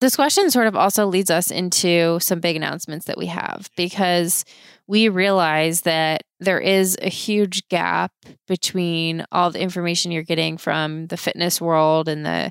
This question sort of also leads us into some big announcements that we have because we realize that there is a huge gap between all the information you're getting from the fitness world and the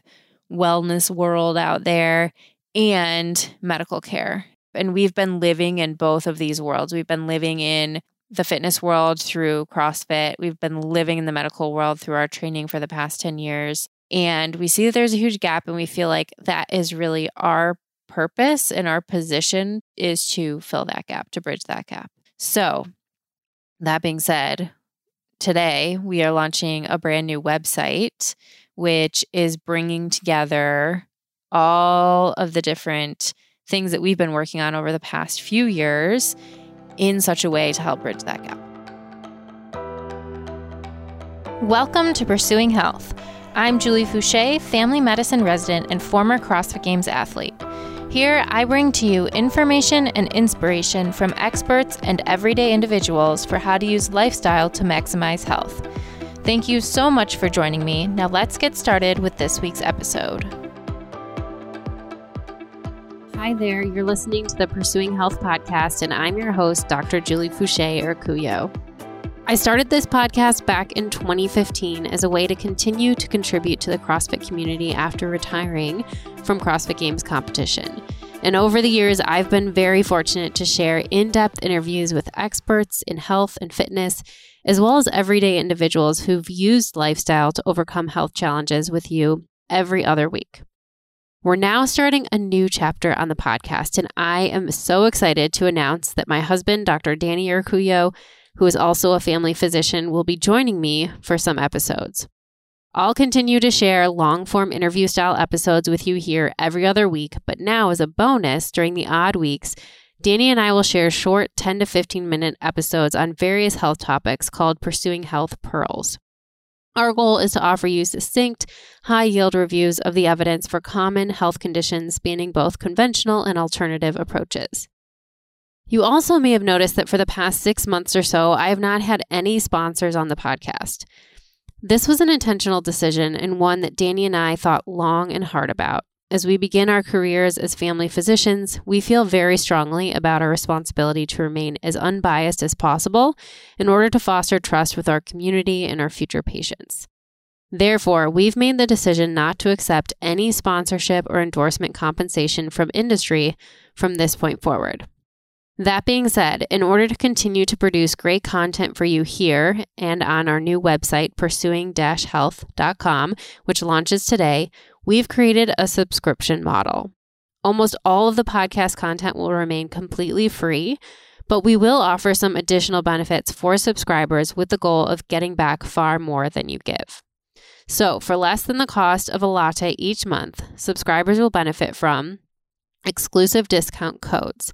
wellness world out there and medical care. And we've been living in both of these worlds. We've been living in the fitness world through CrossFit. We've been living in the medical world through our training for the past 10 years. And we see that there's a huge gap, and we feel like that is really our purpose and our position is to fill that gap, to bridge that gap. So, that being said, today we are launching a brand new website, which is bringing together all of the different things that we've been working on over the past few years in such a way to help bridge that gap. Welcome to Pursuing Health. I'm Julie Foucher, family medicine resident and former CrossFit Games athlete. Here, I bring to you information and inspiration from experts and everyday individuals for how to use lifestyle to maximize health. Thank you so much for joining me. Now, let's get started with this week's episode. Hi there, you're listening to the Pursuing Health podcast, and I'm your host, Dr. Julie Foucher-Urcuyo. I started this podcast back in 2015 as a way to continue to contribute to the CrossFit community after retiring from CrossFit Games competition. And over the years, I've been very fortunate to share in depth interviews with experts in health and fitness, as well as everyday individuals who've used lifestyle to overcome health challenges with you every other week. We're now starting a new chapter on the podcast, and I am so excited to announce that my husband, Dr. Dani Urcuyo, who is also a family physician, will be joining me for some episodes. I'll continue to share long form interview style episodes with you here every other week, but now, as a bonus, during the odd weeks, Dani and I will share short 10 to 15 minute episodes on various health topics called Pursuing Health Pearls. Our goal is to offer you succinct, high yield reviews of the evidence for common health conditions spanning both conventional and alternative approaches. You also may have noticed that for the past six months or so, I have not had any sponsors on the podcast. This was an intentional decision and one that Dani and I thought long and hard about. As we begin our careers as family physicians, we feel very strongly about our responsibility to remain as unbiased as possible in order to foster trust with our community and our future patients. Therefore, we've made the decision not to accept any sponsorship or endorsement compensation from industry from this point forward. That being said, in order to continue to produce great content for you here and on our new website, pursuing health.com, which launches today, we've created a subscription model. Almost all of the podcast content will remain completely free, but we will offer some additional benefits for subscribers with the goal of getting back far more than you give. So, for less than the cost of a latte each month, subscribers will benefit from exclusive discount codes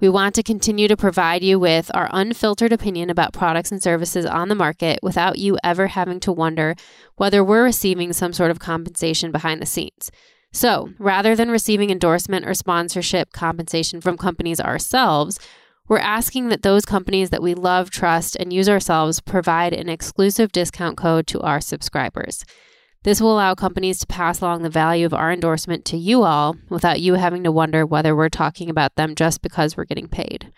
we want to continue to provide you with our unfiltered opinion about products and services on the market without you ever having to wonder whether we're receiving some sort of compensation behind the scenes. So, rather than receiving endorsement or sponsorship compensation from companies ourselves, we're asking that those companies that we love, trust, and use ourselves provide an exclusive discount code to our subscribers. This will allow companies to pass along the value of our endorsement to you all without you having to wonder whether we're talking about them just because we're getting paid.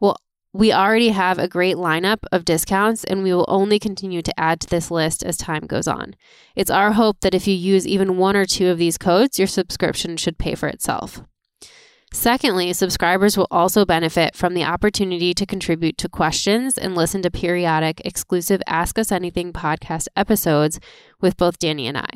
Well, we already have a great lineup of discounts, and we will only continue to add to this list as time goes on. It's our hope that if you use even one or two of these codes, your subscription should pay for itself. Secondly, subscribers will also benefit from the opportunity to contribute to questions and listen to periodic exclusive Ask Us Anything podcast episodes with both Dani and I.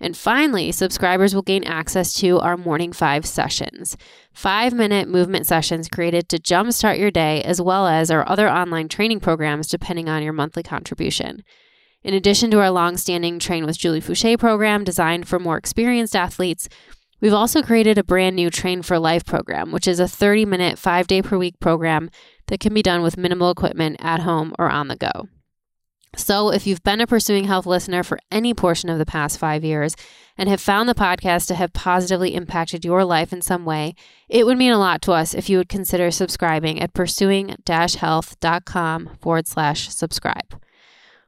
And finally, subscribers will gain access to our Morning Five sessions, five minute movement sessions created to jumpstart your day, as well as our other online training programs depending on your monthly contribution. In addition to our long standing Train with Julie Foucher program designed for more experienced athletes, We've also created a brand new Train for Life program, which is a 30 minute, five day per week program that can be done with minimal equipment at home or on the go. So, if you've been a Pursuing Health listener for any portion of the past five years and have found the podcast to have positively impacted your life in some way, it would mean a lot to us if you would consider subscribing at pursuing health.com forward slash subscribe.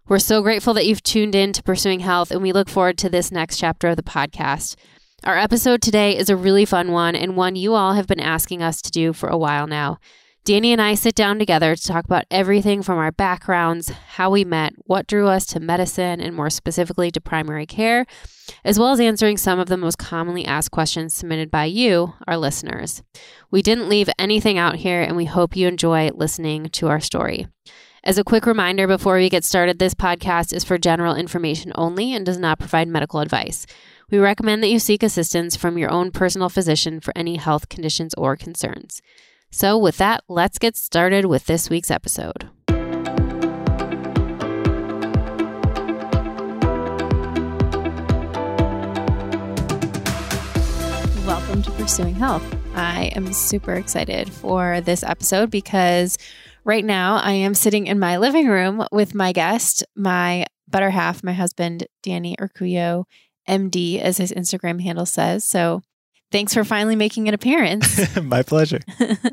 We're so grateful that you've tuned in to Pursuing Health, and we look forward to this next chapter of the podcast. Our episode today is a really fun one and one you all have been asking us to do for a while now. Dani and I sit down together to talk about everything from our backgrounds, how we met, what drew us to medicine, and more specifically to primary care, as well as answering some of the most commonly asked questions submitted by you, our listeners. We didn't leave anything out here, and we hope you enjoy listening to our story. As a quick reminder before we get started, this podcast is for general information only and does not provide medical advice. We recommend that you seek assistance from your own personal physician for any health conditions or concerns. So, with that, let's get started with this week's episode. Welcome to Pursuing Health. I am super excited for this episode because right now I am sitting in my living room with my guest, my better half, my husband, Dani Urcuyo, MD, as his Instagram handle says. So thanks for finally making an appearance. My pleasure.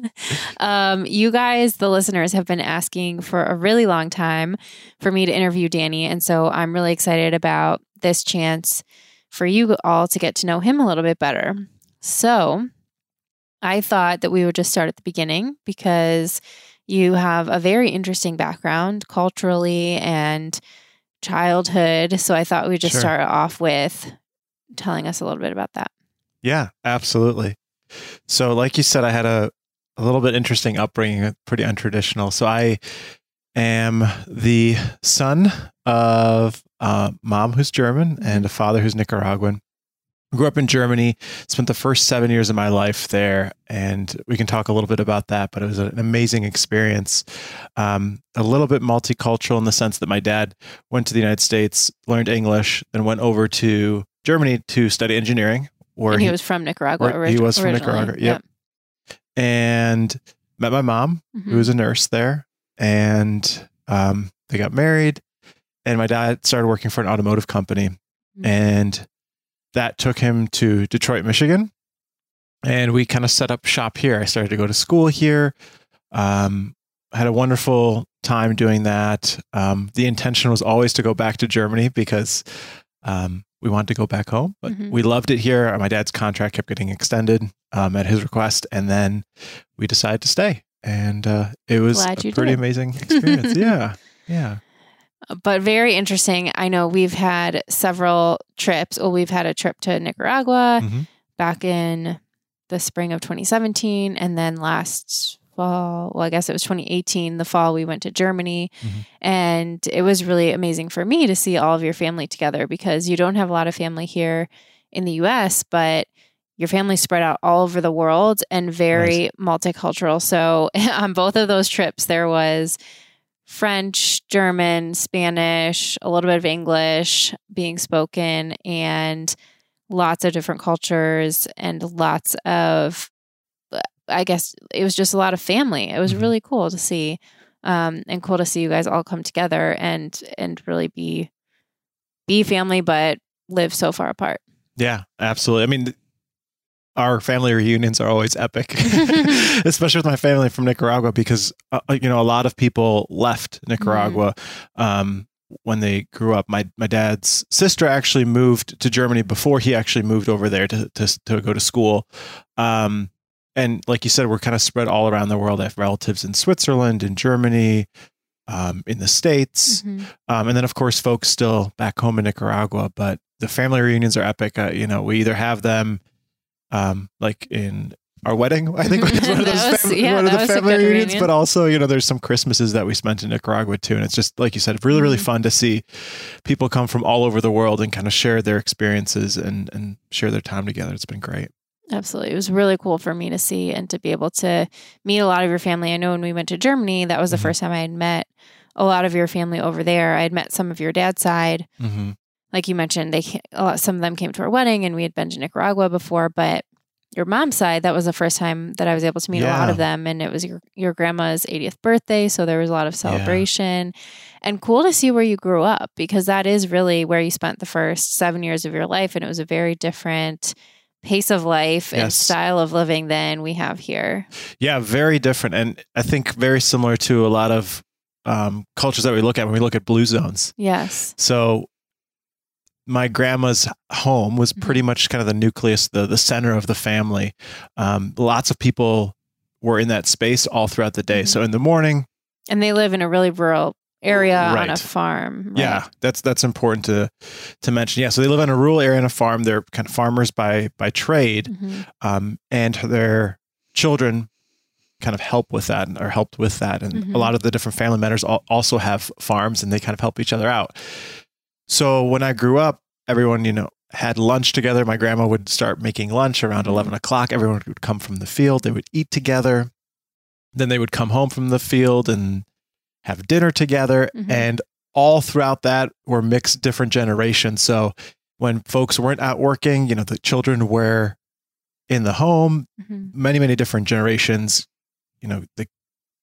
um, you guys, the listeners, have been asking for a really long time for me to interview Dani. And so I'm really excited about this chance for you all to get to know him a little bit better. So I thought that we would just start at the beginning because you have a very interesting background culturally and childhood. So I thought we'd just Sure. start off with telling us a little bit about that. Yeah, absolutely. So, like you said, I had a, a little bit interesting upbringing, uh, pretty untraditional. So, I am the son of a mom who's German and mm-hmm. a father who's Nicaraguan. Grew up in Germany, spent the first seven years of my life there, and we can talk a little bit about that. But it was an amazing experience. Um, a little bit multicultural in the sense that my dad went to the United States, learned English, then went over to Germany to study engineering, where and he, was from Nicaragua. where he was from originally. Nicaragua, yep. and met my mom, Yep. who was a nurse there, and um, they got married. And my dad started working for an automotive company, Mhm. and that took him to Detroit, Michigan. And we kind of set up shop here. I started to go to school here. Um, had a wonderful time doing that. Um, the intention was always to go back to Germany because um, we wanted to go back home, but Mhm. we loved it here. My dad's contract kept getting extended um, at his request, and then we decided to stay. And uh, it was Glad a pretty did. amazing experience. yeah, yeah. But very interesting. I know we've had several trips. Well, we've had a trip to Nicaragua Mhm. back in the spring of 2017, and then last fall, well, I guess it was 2018, the fall, we went to Germany. Mhm. And it was really amazing for me to see all of your family together because you don't have a lot of family here in the US, but your family spread out all over the world and very multicultural. So on both of those trips, there was French, German, Spanish, a little bit of English being spoken, and lots of different cultures and lots of, I guess it was just a lot of family. It was Mhm. really cool to see, um, and cool to see you guys all come together and and really be be family, but live so far apart. Yeah, absolutely. I mean, our family reunions are always epic, especially with my family from Nicaragua, because uh, you know a lot of people left Nicaragua um, when they grew up. My my dad's sister actually moved to Germany before he actually moved over there to to, to go to school. Um, and like you said, we're kind of spread all around the world. I have relatives in Switzerland, in Germany, um, in the states. Mhm. Um, and then, of course, folks still back home in Nicaragua. But the family reunions are epic. Uh, you know, we either have them um, like in our wedding, I think was one of those was- fam- yeah, one of the family reunions. But also, you know, there's some Christmases that we spent in Nicaragua too. And it's just, like you said, really, really Mhm. fun to see people come from all over the world and kind of share their experiences and, and share their time together. It's been great. Absolutely. It was really cool for me to see and to be able to meet a lot of your family. I know when we went to Germany, that was the Mhm. first time I had met a lot of your family over there. I had met some of your dad's side. Mm-hmm. Like you mentioned, they lot, some of them came to our wedding and we had been to Nicaragua before, but your mom's side, that was the first time that I was able to meet a lot of them. And it was your, your grandma's 80th birthday. So there was a lot of celebration and cool to see where you grew up because that is really where you spent the first seven years of your life. And it was a very different pace of life and style of living than we have here. Yeah, very different. And I think very similar to a lot of um, cultures that we look at when we look at blue zones. Yes. So my grandma's home was pretty much kind of the nucleus, the the center of the family. Um, lots of people were in that space all throughout the day. Mhm. So in the morning, And they live in a really rural area on a farm. right? yeah, that's that's important to to mention. Yeah, so they live in a rural area on a farm. They're kind of farmers by by trade, Mhm. um, and their children kind of help with that or helped with that. And Mhm. a lot of the different family members also have farms, and they kind of help each other out. So when I grew up, everyone you know had lunch together. My grandma would start making lunch around Mhm. eleven o'clock. Everyone would come from the field. They would eat together. Then they would come home from the field and have dinner together. Mhm. And all throughout that were mixed different generations. So when folks weren't out working, you know, the children were in the home, Mhm. many, many different generations, you know, the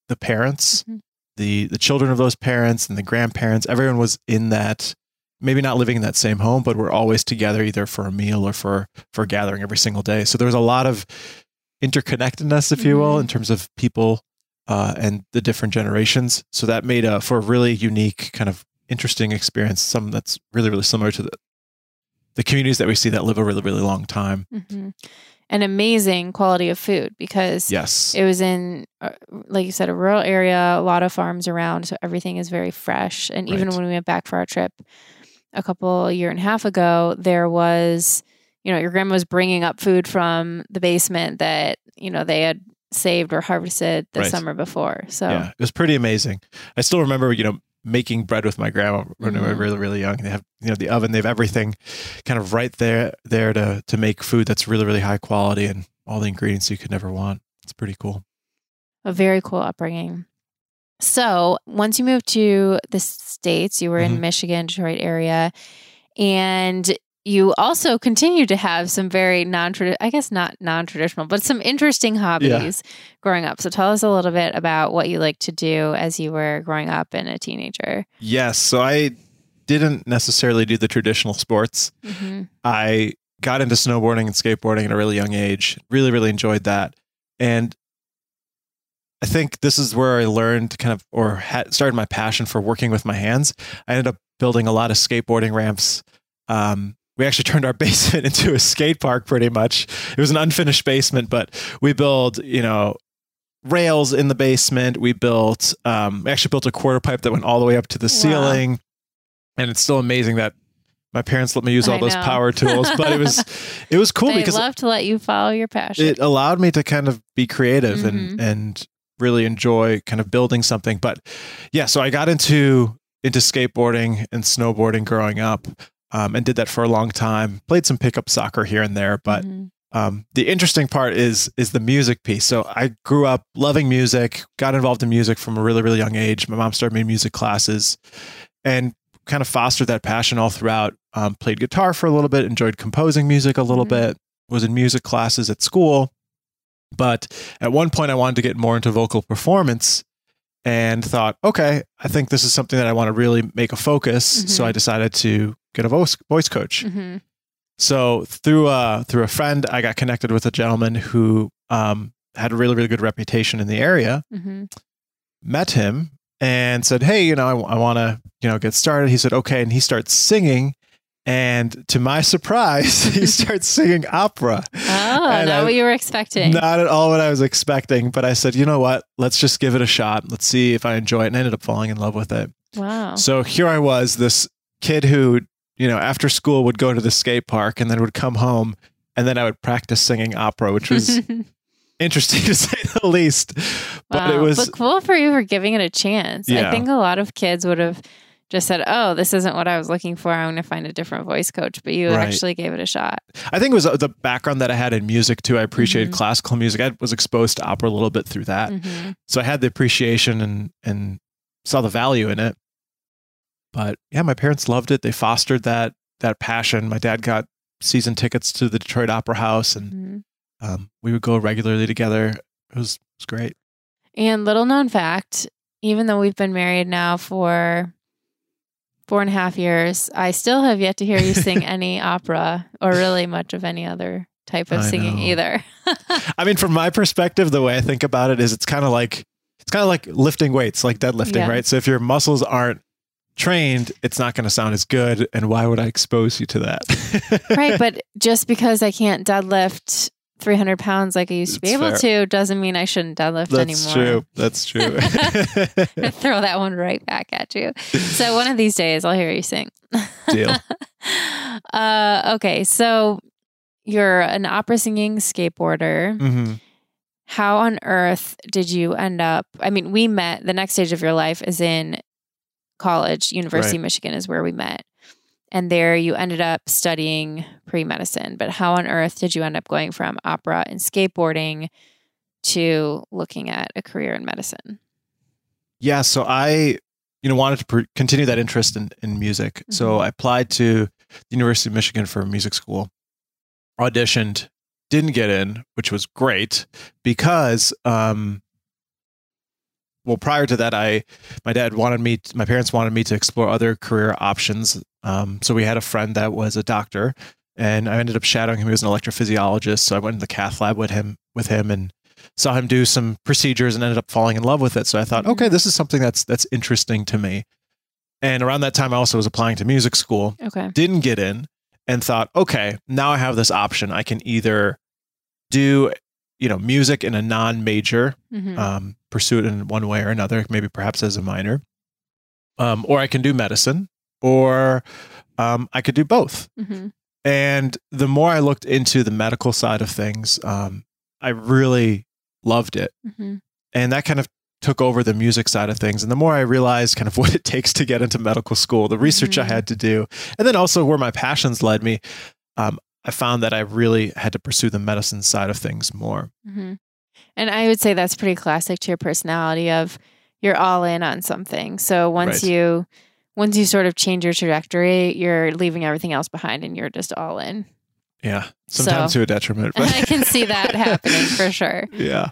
the parents, Mhm. the the children of those parents and the grandparents, everyone was in that maybe not living in that same home, but we're always together either for a meal or for for a gathering every single day. So there was a lot of interconnectedness, if you will, Mhm. in terms of people uh, and the different generations. So that made a for a really unique kind of interesting experience. Some that's really really similar to the the communities that we see that live a really really long time. Mhm. An amazing quality of food because Yes. it was in, uh, like you said, a rural area, a lot of farms around, so everything is very fresh. And even when we went back for our trip a couple a year and a half ago, there was, you know, your grandma was bringing up food from the basement that you know they had saved or harvested the Right. summer before. So Yeah, it was pretty amazing. I still remember, you know, making bread with my grandma when we were Mhm. really, really young. They have, you know, the oven. They have everything, kind of right there, there to to make food that's really, really high quality and all the ingredients you could never want. It's pretty cool. a very cool upbringing. So once you moved to the states, you were in Mhm. Michigan, Detroit area, and you also continue to have some very non traditional, I guess not non traditional, but some interesting hobbies growing up. So tell us a little bit about what you like to do as you were growing up and a teenager. Yes. So I didn't necessarily do the traditional sports. hmm I got into snowboarding and skateboarding at a really young age. Really, really enjoyed that. And I think this is where I learned kind of or had started my passion for working with my hands. I ended up building a lot of skateboarding ramps. Um, we actually turned our basement into a skate park pretty much. It was an unfinished basement, but we built, you know, rails in the basement. We built, um, we actually built a quarter pipe that went all the way up to the Wow. ceiling. And it's still amazing that my parents let me use all those power tools, but it was, it was cool because they because love to let you follow your passion. it allowed me to kind of be creative Mhm. and and really enjoy kind of building something but yeah so i got into into skateboarding and snowboarding growing up um, and did that for a long time played some pickup soccer here and there but Mhm. um, the interesting part is is the music piece so i grew up loving music got involved in music from a really really young age my mom started me in music classes and kind of fostered that passion all throughout um, played guitar for a little bit enjoyed composing music a little Mhm. bit was in music classes at school but at one point i wanted to get more into vocal performance and thought okay i think this is something that i want to really make a focus so Mhm. i decided to get a voice voice coach Mhm. so through a through a friend, I got connected with a gentleman who um, had a really really good reputation in the area. Mhm. Met him and said, "Hey, you know, I, want to you know get started." He said, "Okay," and he starts singing. And to my surprise, he starts singing opera. Oh, And not I- what you were expecting. Not at all what I was expecting, but I said, you know what? Let's just give it a shot. Let's see if I enjoy it. And I ended up falling in love with it. Wow. So here I was, this kid who, you know, after school would go to the skate park and then would come home and then I would practice singing opera, which was interesting to say the least. But it Wow. was but cool for you for giving it a chance. I think a lot of kids would have just said, "Oh, this isn't what I was looking for. I'm going to find a different voice coach." But you Right. actually gave it a shot. I think it was uh, the background that I had in music too. I appreciated Mhm. classical music. I was exposed to opera a little bit through that. Mhm. So I had the appreciation and and saw the value in it. But yeah, my parents loved it. They fostered that that passion. My dad got season tickets to the Detroit Opera House and Mhm. um, we would go regularly together. It was, it was great. And little known fact: even though we've been married now for four and a half years, I still have yet to hear you sing any opera or really much of any other type of I singing know. either. I mean, from my perspective, the way I think about it is it's kind of like it's kind of like lifting weights, like deadlifting, Yeah. right? So if your muscles aren't trained, it's not going to sound as good. And why would I expose you to that? right. But just because I can't deadlift 300 pounds like I used to be It's able fair. to doesn't mean I shouldn't deadlift That's anymore. That's true. That's true. Throw that one right back at you. So one of these days I'll hear you sing. Deal. uh, okay. So you're an opera singing skateboarder. hmm How on earth did you end up? I mean, we met, the next stage of your life is in college. University Right. of Michigan is where we met. And there you ended up studying pre medicine. But how on earth did you end up going from opera and skateboarding to looking at a career in medicine? Yeah. So I, you know, wanted to pr- continue that interest in, in music. So Mhm. I applied to the University of Michigan for music school, auditioned, didn't get in, which was great because, um, well, prior to that, I, my dad wanted me, my parents wanted me to explore other career options. Um, so we had a friend that was a doctor, and I ended up shadowing him. He was an electrophysiologist, so I went in the cath lab with him, with him, and saw him do some procedures, and ended up falling in love with it. So I thought, okay, this is something that's that's interesting to me. And around that time, I also was applying to music school, Okay. didn't get in, and thought, okay, now I have this option. I can either do, you know, music in a non-major, Mhm. um, pursue it in one way or another, maybe perhaps as a minor, um, or I can do medicine, or um, I could do both. Mhm. And the more I looked into the medical side of things, um, I really loved it. Mhm. And that kind of took over the music side of things. And the more I realized kind of what it takes to get into medical school, the research I Mhm. had to do, and then also where my passions led me, um, I found that I really had to pursue the medicine side of things more. hmm And I would say that's pretty classic to your personality of you're all in on something. So once Right. you once you sort of change your trajectory, you're leaving everything else behind and you're just all in. Yeah. Sometimes So- to a detriment. But I can see that happening for sure. yeah.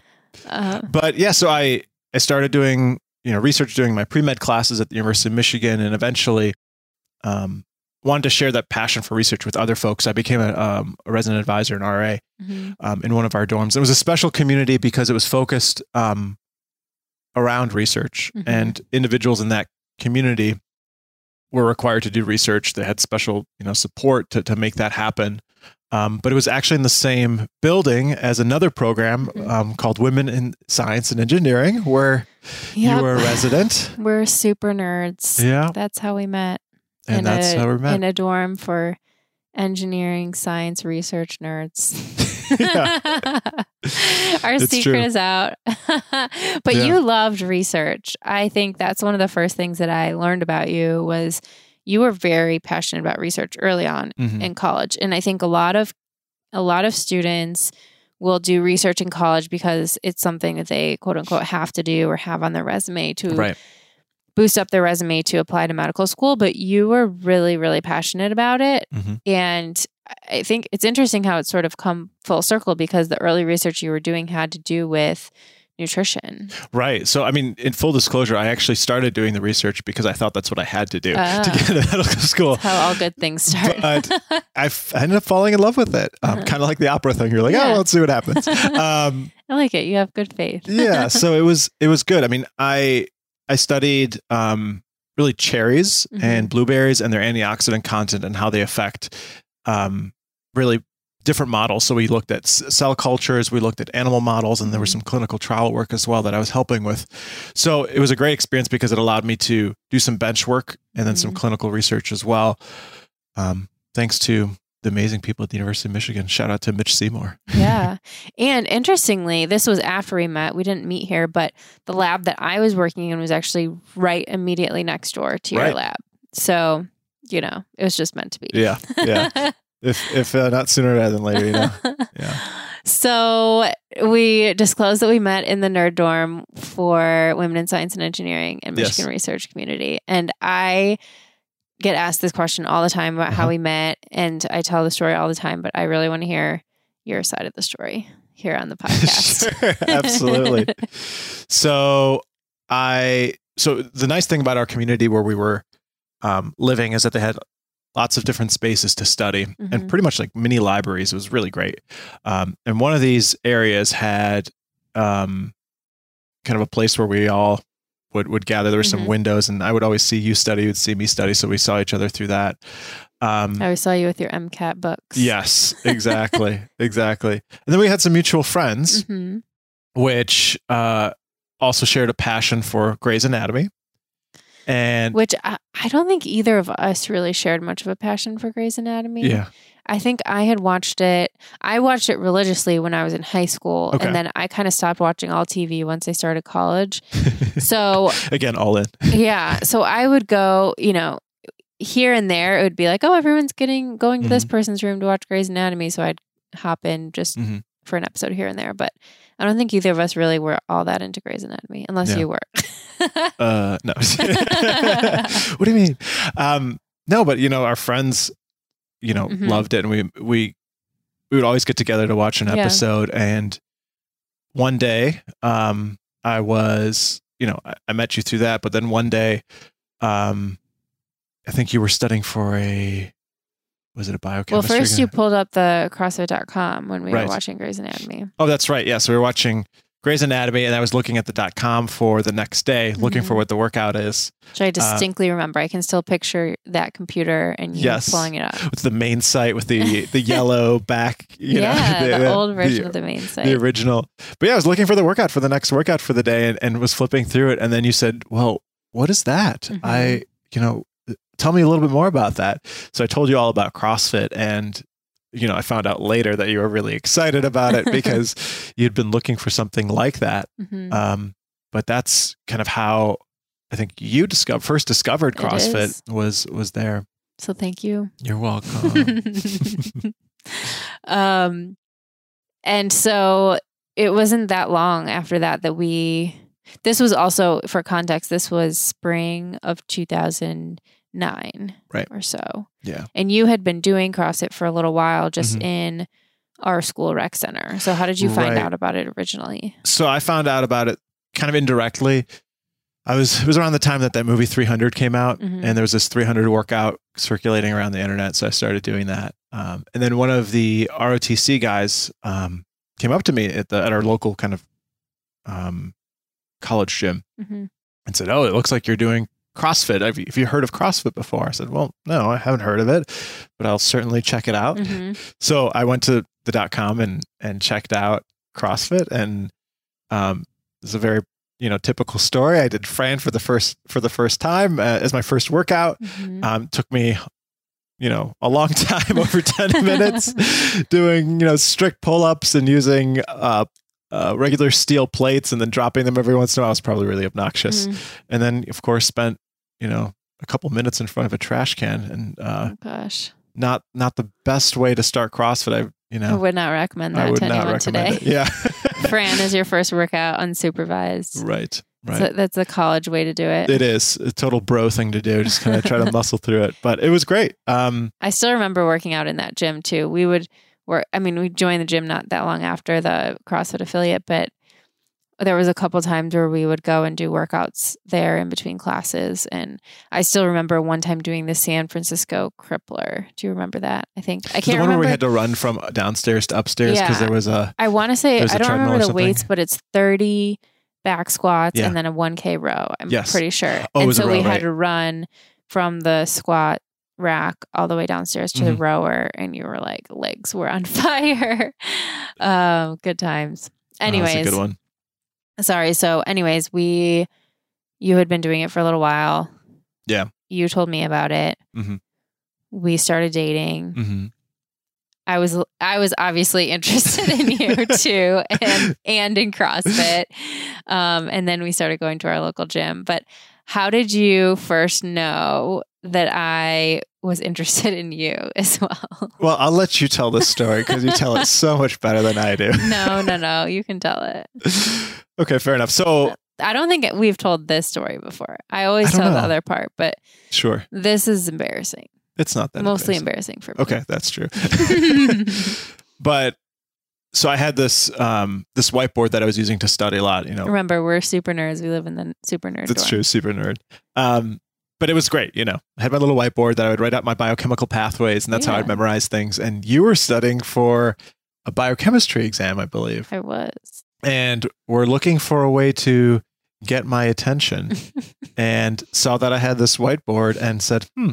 Uh, but yeah, so I I started doing you know research, doing my pre med classes at the University of Michigan, and eventually um, wanted to share that passion for research with other folks. I became a, um, a resident advisor in RA mhm. um, in one of our dorms. It was a special community because it was focused um, around research, Mhm. and individuals in that community were required to do research. They had special you know support to to make that happen. Um, but it was actually in the same building as another program Mhm. um, called Women in Science and Engineering, where Yep. you were a resident. We're super nerds. yeah, That's how we met. And in that's a, how we met. In a dorm for engineering, science, research nerds. Our It's secret true. is out. but Yeah. you loved research. I think that's one of the first things that I learned about you was you were very passionate about research early on Mhm. in college. And I think a lot of a lot of students will do research in college because it's something that they quote unquote have to do or have on their resume to Right. Boost up their resume to apply to medical school, but you were really, really passionate about it. Mhm. And I think it's interesting how it's sort of come full circle because the early research you were doing had to do with nutrition. Right. So, I mean, in full disclosure, I actually started doing the research because I thought that's what I had to do Ah. to get into medical school. How all good things start. But I f- I ended up falling in love with it. Um, Uh-huh. Kind of like the opera thing. You're like, Yeah. oh, let's see what happens. Um, I like it. You have good faith. yeah. So it was it was good. I mean, I I studied um, really cherries Mhm. and blueberries and their antioxidant content and how they affect um, really different models. So we looked at cell cultures, we looked at animal models, and there was Mhm. some clinical trial work as well that I was helping with. So it was a great experience because it allowed me to do some bench work and then some Mhm. clinical research as well. Um, thanks to the amazing people at the University of Michigan. Shout out to Mitch Seymour. yeah. And interestingly, this was after we met. We didn't meet here, but the lab that I was working in was actually right immediately next door to your Right. lab. So, you know, it was just meant to be. Yeah, yeah. if if uh, not sooner rather than later, you know. Yeah. So we disclosed that we met in the nerd dorm for women in science and engineering and Yes. Michigan research community. And I get asked this question all the time about how Uh-huh. we met. And I tell the story all the time, but I really want to hear your side of the story here on the podcast. sure, absolutely. so I so the nice thing about our community where we were um, living is that they had lots of different spaces to study Mhm. and pretty much like mini libraries. It was really great. Um, and one of these areas had um, kind of a place where we all would would gather. There were some Mhm. windows, and I would always see you study, you'd see me study, so we saw each other through that. Um, I always saw you with your MCAT books. yes, exactly, exactly. And then we had some mutual friends, hmm which uh, also shared a passion for Grey's Anatomy. And Which I, I don't think either of us really shared much of a passion for Grey's Anatomy. yeah, I think I had watched it. I watched it religiously when I was in high school, Okay. and then I kind of stopped watching all TV once I started college. So again, all in. yeah, so I would go, you know, here and there. It would be like, oh, everyone's getting going to this person's room to watch Grey's Anatomy, so I'd hop in just Mhm. for an episode here and there. But I don't think either of us really were all that into Grey's Anatomy, unless Yeah. you were. Uh, no. what do you mean? Um, no, but you know, our friends, you know, Mhm. loved it, and we we we would always get together to watch an Yeah. episode. And one day, um, I was, you know, I, I met you through that, but then one day, um, I think you were studying for a. Was it a biochemistry? well, first you pulled up the CrossFit.com when we Right. were watching Grey's Anatomy. Oh, that's right. Yeah. So we were watching Grey's Anatomy, and I was looking at the dot com for the next day, looking Mhm. for what the workout is. Which I distinctly remember. I can still picture that computer and you Yes. pulling it up. With the main site with the the yellow back, you yeah, know, the, old version the, of the main site. the original. But yeah, I was looking for the workout for the next workout for the day, and, and was flipping through it, and then you said, "Well, what is that?" Mhm. I, you know, tell me a little bit more about that. So I told you all about CrossFit, and you know, I found out later that you were really excited about it because you'd been looking for something like that. Mhm. Um, but that's kind of how I think you discover first discovered CrossFit was was there. so thank you. You're welcome. um, and so it wasn't that long after that that we. This was also for context. This was spring of 2009, Right. or so. yeah. And you had been doing CrossFit for a little while, just Mhm. in our school rec center. So how did you find Right. out about it originally? So I found out about it kind of indirectly. I was it was around the time that that movie 300 came out, Mhm. and there was this 300 workout circulating around the internet. So I started doing that. Um, and then one of the ROTC guys um, came up to me at the at our local kind of um, college gym hmm and said, "Oh, it looks like you're doing CrossFit. Have you, have you heard of CrossFit before?" I said, "Well, no, I haven't heard of it, but I'll certainly check it out." hmm So I went to the dot com and and checked out CrossFit, and um, it's a very you know typical story. I did Fran for the first for the first time uh, as my first workout. hmm Um, took me you know a long time over 10 minutes doing you know strict pull-ups and using uh, uh, regular steel plates and then dropping them every once in a while was probably really obnoxious Mhm. and then of course spent you know a couple minutes in front of a trash can and uh, oh gosh. not not the best way to start CrossFit. I you I know would not recommend I that would to not anyone recommend today. it. Yeah, Fran is your first workout unsupervised. right, right. So that's a college way to do it. it is a total bro thing to do. Just kind of try to muscle through it, but it was great. Um, I still remember working out in that gym too. We would work, I mean, we joined the gym not that long after the CrossFit affiliate, but there was a couple times where we would go and do workouts there in between classes. And I still remember one time doing the San Francisco Crippler. Do you remember that? I think I can't the one where we had to run from downstairs to upstairs because Yeah. there was a I want to say i don't remember the weights, but it's thirty back squats Yeah. and then a one k row. I'm Yes. pretty sure. Oh, it and so we row, had to run from the squat rack all the way downstairs to the Mhm. rower, and you were like legs were on fire. um, good times. oh, Anyways, that's a good one. sorry. So, anyways, we you had been doing it for a little while. Yeah. You told me about it. Mhm. We started dating. hmm I was I was obviously interested in you too, and and in CrossFit. Um, and then we started going to our local gym. But how did you first know that I was interested in you as well? Well, I'll let you tell this story because you tell it so much better than I do. no, no, no. You can tell it. okay, fair enough. So I don't think we've told this story before. I always I tell the other part, but sure, this is embarrassing. it's not that Mostly embarrassing. embarrassing for me. Okay, that's true. but so I had this um this whiteboard that I was using to study a lot. You know, Remember, we're super nerds. We live in the super nerd. that's dorm. true, super nerd. Um, but it was great. You know, I had my little whiteboard that I would write out my biochemical pathways, and that's how I'd memorize things. And you were studying for a biochemistry exam, I believe, I was. and we're looking for a way to get my attention and saw that I had this whiteboard and said, "Hmm,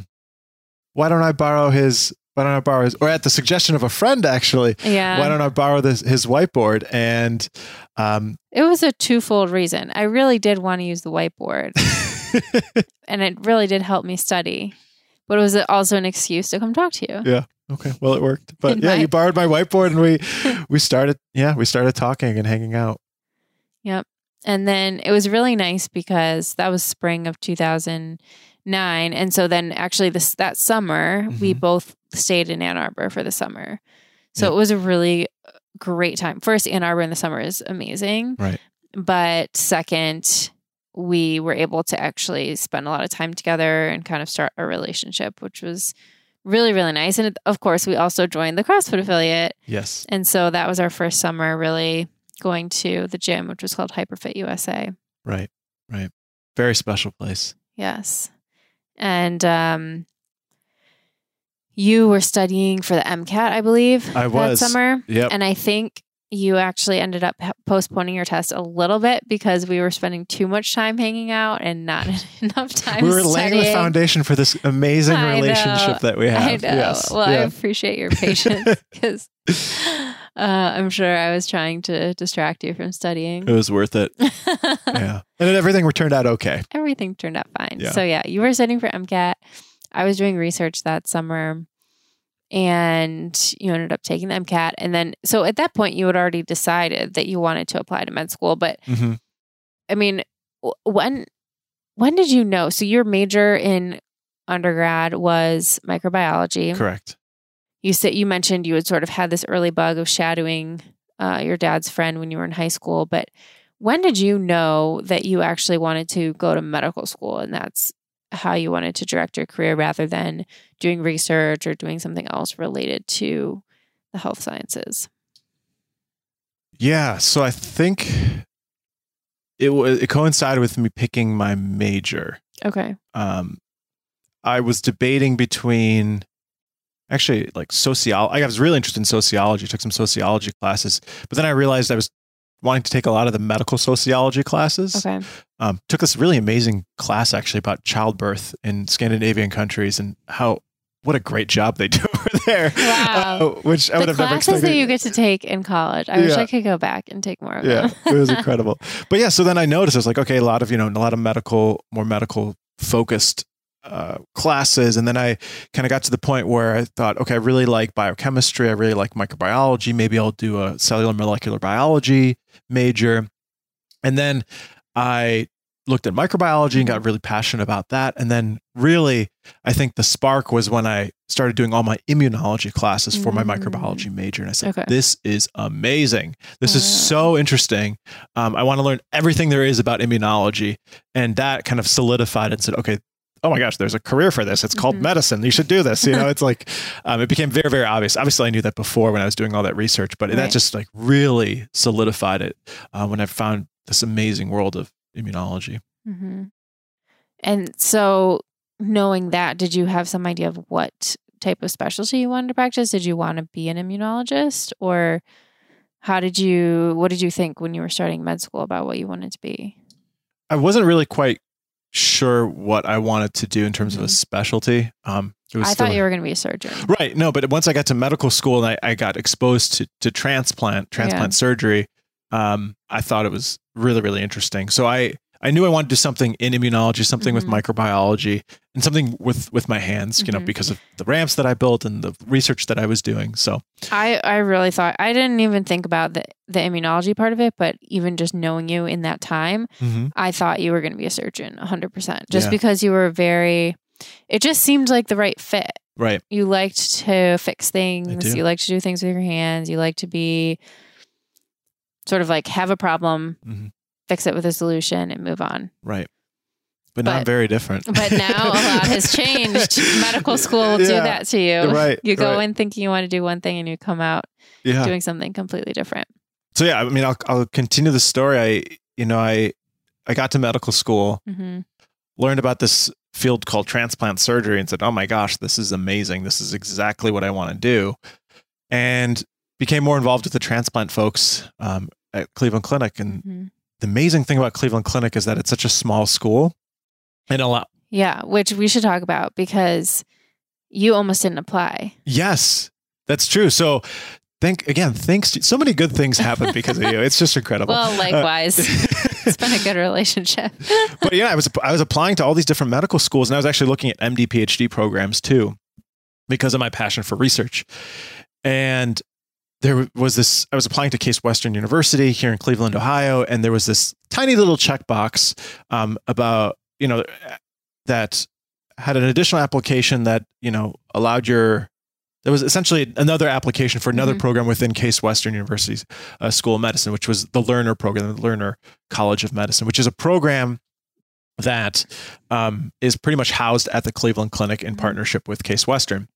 why don't I borrow his? Why don't I borrow his?" Or at the suggestion of a friend, actually, Yeah. why don't I borrow this his whiteboard? And um, it was a twofold reason. I really did want to use the whiteboard, and it really did help me study. But it was also an excuse to come talk to you. Yeah. okay, well, it worked. But And yeah, my- you borrowed my whiteboard, and we we started. Yeah, we started talking and hanging out. Yep. And then it was really nice because that was spring of 2009. And so then actually this that summer, we Mhm. both stayed in Ann Arbor for the summer. So Yeah. it was a really great time. First, Ann Arbor in the summer is amazing. Right. But second, we were able to actually spend a lot of time together and kind of start a relationship, which was really, really nice. And of course, we also joined the CrossFit affiliate. Yes. And so that was our first summer really going to the gym, which was called Hyperfit USA. Right. Right. Very special place. Yes. And um, you were studying for the MCAT, I believe, I was. that summer. Yep. And I think you actually ended up postponing your test a little bit because we were spending too much time hanging out and not enough time we were laying the foundation for this amazing I know. relationship that we have. I know. Yes. Well, I appreciate your patience because uh, I'm sure I was trying to distract you from studying. it was worth it. Yeah. And everything turned out okay. Everything turned out fine. Yeah. So, yeah, you were studying for MCAT. I was doing research that summer and you ended up taking the MCAT. And then, so at that point, you had already decided that you wanted to apply to med school. But hmm I mean, when when did you know? So your major in undergrad was microbiology. Correct. You said you mentioned you had sort of had this early bug of shadowing uh, your dad's friend when you were in high school, but when did you know that you actually wanted to go to medical school and that's how you wanted to direct your career rather than doing research or doing something else related to the health sciences? Yeah. So I think it was it coincided with me picking my major. Okay. Um, I was debating between actually like sociology. I was really interested in sociology. Took some sociology classes, but then I realized I was wanting to take a lot of the medical sociology classes. Okay. Um, took this really amazing class actually about childbirth in Scandinavian countries and how what a great job they do over there. Wow. Uh, which I would have never classes expected. that you get to take in college. I wish I could go back and take more of yeah, them. it was incredible. But yeah, so then I noticed I was like, okay, a lot of you know, a lot of medical, more medical focused uh, classes, and then I kind of got to the point where I thought, okay, I really like biochemistry, I really like microbiology. Maybe I'll do a cellular molecular biology major, and then I looked at microbiology and got really passionate about that. And then really, I think the spark was when I started doing all my immunology classes for my Mm. microbiology major. And I said, Okay. this is amazing. This is Wow. so interesting. Um, I want to learn everything there is about immunology. And that kind of solidified and said, okay, oh my gosh, there's a career for this. It's called Mhm. medicine. You should do this. You know, it's like, um, it became very, very obvious. Obviously, I knew that before when I was doing all that research, but that just like really solidified it uh, when I found this amazing world of immunology. hmm And so, knowing that, did you have some idea of what type of specialty you wanted to practice? Did you want to be an immunologist, or how did you? What did you think when you were starting med school about what you wanted to be? I wasn't really quite sure what I wanted to do in terms of a Mhm. specialty. Um, it was I thought you were going to be a surgeon. right. No, but once I got to medical school and I, I got exposed to, to transplant, transplant surgery, um, I thought it was really, really interesting. So I, I knew I wanted to do something in immunology, something Mhm. with microbiology, and something with with my hands. You know, Mhm. because of the ramps that I built and the research that I was doing. So I I really thought I didn't even think about the the immunology part of it, but even just knowing you in that time, I thought you were going to be a surgeon, hundred percent, just Yeah. because you were very. It just seemed like the right fit. right, You liked to fix things. You like to do things with your hands. You like to be sort of like have a problem, Mhm. Fix it with a solution, and move on. right, but, not But- very different. But now a lot has changed. Medical school will do that to you. Right, You go right. in thinking you want to do one thing, and you come out Yeah. doing something completely different. so yeah, I mean, I'll I'll continue the story. I you know I I got to medical school. hmm learned about this field called transplant surgery and said, "Oh my gosh, this is amazing. This is exactly what I want to do." And became more involved with the transplant folks um, at Cleveland Clinic and hmm the amazing thing about Cleveland Clinic is that it's such a small school and a lot. Yeah, which we should talk about because you almost didn't apply. Yes, that's true. So thank again, thanks to so many good things happen because of you. It's just incredible. Well, uh, likewise. it's been a good relationship. but yeah, I was I was applying to all these different medical schools and I was actually looking at MD PhD programs too because of my passion for research. And there was this I was applying to Case Western University here in Cleveland, Ohio, and there was this tiny little checkbox um, about, you know, that had an additional application that, you know, allowed your there was essentially another application for another Mhm. program within Case Western University's uh, School of Medicine, which was the Lerner program, the Lerner College of Medicine, which is a program that um, is pretty much housed at the Cleveland Clinic in Mhm. partnership with Case Western,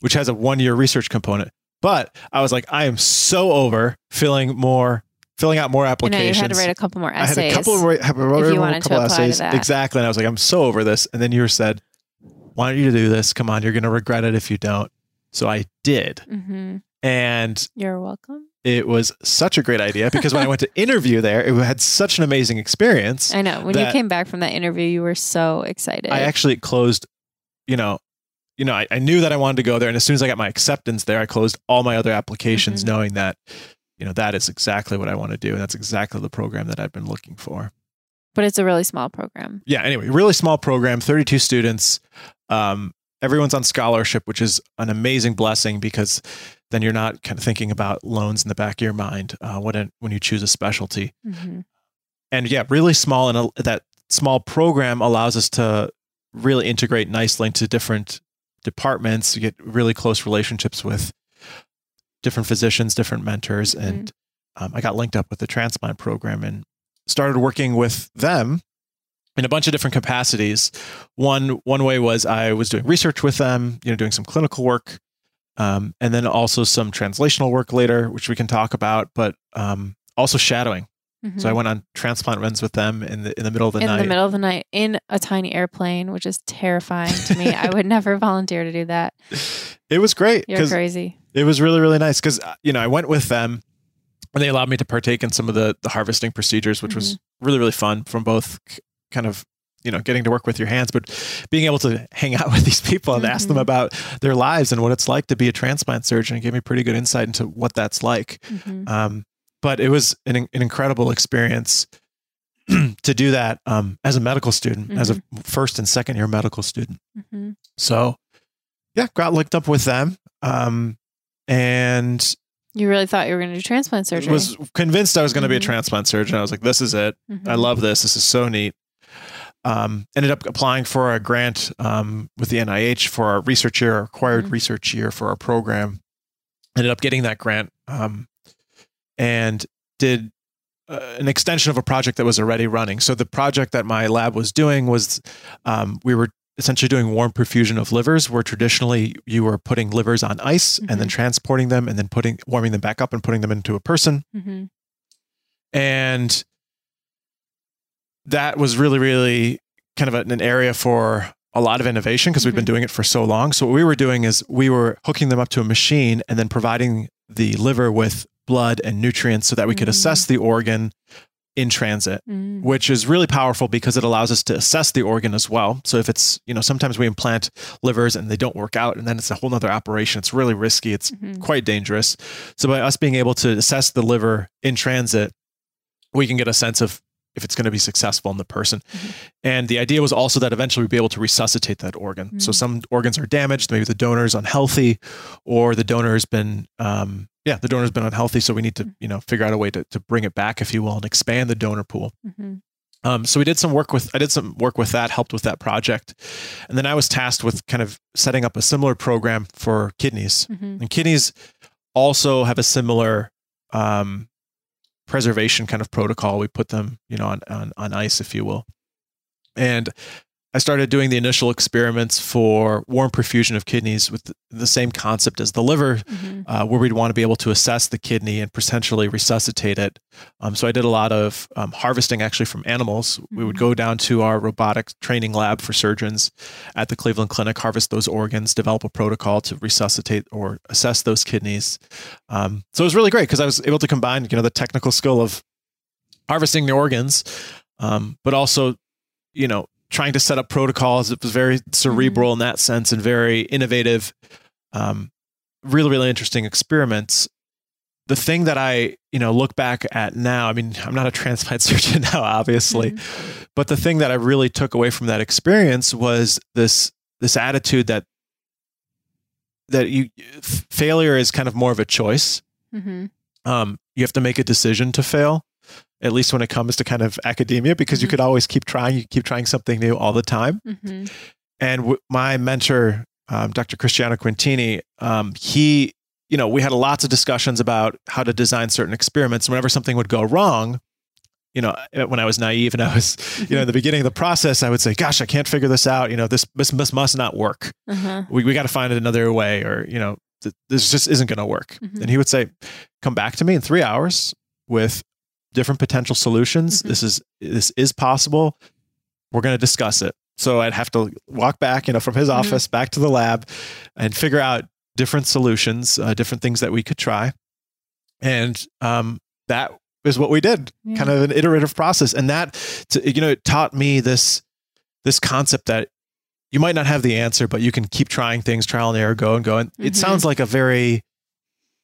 which has a one year research component. But I was like, I am so over filling more, filling out more You know, applications. you had to write a couple more I had a couple of, I wrote if you a wanted to couple apply to essays. that. Exactly. And I was like, I'm so over this. And then you said, why don't you do this? Come on, you're going to regret it if you don't. So I did. hmm And You're welcome. it was such a great idea because when I went to interview there, it had such an amazing experience. I know. When you came back from that interview, you were so excited. I actually closed, you know, you know, I, I knew that I wanted to go there. And as soon as I got my acceptance there, I closed all my other applications Mhm. knowing that, you know, that is exactly what I want to do. And that's exactly the program that I've been looking for. but it's a really small program. yeah anyway really small program 32 students um, everyone's on scholarship which is an amazing blessing because then you're not kind of thinking about loans in the back of your mind uh, when, when you choose a specialty hmm and yeah really small and a- that small program allows us to really integrate nicely into different departments you get really close relationships with different physicians different mentors and um, i got linked up with the transplant program and started working with them in a bunch of different capacities. One one way was i was doing research with them you know doing some clinical work um, and then also some translational work later which we can talk about but um, also shadowing so I went on transplant runs with them in the in the middle of the Mm-hmm. in night. the middle of the night in a tiny airplane, which is terrifying to me. I would never volunteer to do that. It was great You're crazy. it was really really nice because you know I went with them and they allowed me to partake in some of the the harvesting procedures, which was Mm-hmm. really really fun from both kind of you know getting to work with your hands, but being able to hang out with these people and ask them Mhm. about their lives and what it's like to be a transplant surgeon. Gave me pretty good insight into what that's like. Mhm. Um, but it was an, an incredible experience to do that um, as a medical student, as a first and second year medical student. Mhm. So, yeah, got linked up with them, um, and You really thought you were going to do transplant surgery? was convinced I was going to be a Mhm. transplant surgeon. I was like, "This is it. I love this. This is so neat." Um, ended up applying for a grant um, with the NIH for our research year, required Mhm. research year for our program. Ended up getting that grant um, and did uh, an extension of a project that was already running. So the project that my lab was doing was um, we were essentially doing warm perfusion of livers, where traditionally you were putting livers on ice and then transporting them and then putting warming them back up and putting them into a person Mhm. and that was really really kind of an area for a lot of innovation because we've been Mhm. doing it for so long so what we were doing is we were hooking them up to a machine and then providing the liver with blood and nutrients so that we could Mm. assess the organ in transit Mm. which is really powerful because it allows us to assess the organ as well so if it's you know sometimes we implant livers and they don't work out and then it's a whole nother operation it's really risky it's Mhm. quite dangerous. So by us being able to assess the liver in transit, we can get a sense of if it's going to be successful in the person. Mhm. And the idea was also that eventually we'd be able to resuscitate that organ. So Mhm. some organs are damaged, maybe the donor's unhealthy, or the donor's been, um, yeah, the donor's been unhealthy. So we need to, Mhm. you know, figure out a way to, to bring it back, if you will, and expand the donor pool. Mhm. Um, so we did some work with I did some work with that, helped with that project, and then I was tasked with kind of setting up a similar program for kidneys. Mhm. And kidneys also have a similar um, preservation kind of protocol. We put them, you know, on, on on ice, if you will. And I started doing the initial experiments for warm perfusion of kidneys with the, same concept as the liver, Mhm. uh, where we'd want to be able to assess the kidney and potentially resuscitate it. Um, so I did a lot of um, harvesting actually from animals. We would Mhm. go down to our robotics training lab for surgeons at the Cleveland Clinic, harvest those organs, develop a protocol to resuscitate or assess those kidneys. Um, so it was really great because I was able to combine, you know, the technical skill of harvesting the organs, um, but also, you know, trying to set up protocols. It was very cerebral in that sense and very innovative. Um, really, really interesting experiments. The thing that I, you know, look back at now, I mean, I'm not a transplant surgeon now, obviously, but the thing that I really took away from that experience was this this attitude that that you failure is kind of more of a choice. Mm-hmm. Um, you have to make a decision to fail, at least when it comes to kind of academia, because you Mhm. could always keep trying. You keep trying something new all the time. Mm-hmm. And w- my mentor, um, Dr. Cristiano Quintini, um, he, you know, we had lots of discussions about how to design certain experiments. Whenever something would go wrong, you know, uh, when I was naive and I was, you know, in the beginning of the process, I would say, "Gosh, I can't figure this out. You know, this this, this must not work. Uh-huh. We we got to find it another way, or you know, th- this just isn't going to work." Mhm. And he would say, "Come back to me in three hours with different potential solutions. Mhm. This is this is possible. We're going to discuss it." So I'd have to walk back, you know, from his Mhm. office back to the lab, and figure out different solutions, uh, different things that we could try, and um, that is what we did. Yeah. Kind of an iterative process, and that, to, you know, it taught me this this concept that you might not have the answer, but you can keep trying things, trial and error, go and go. And it Mhm. sounds like a very,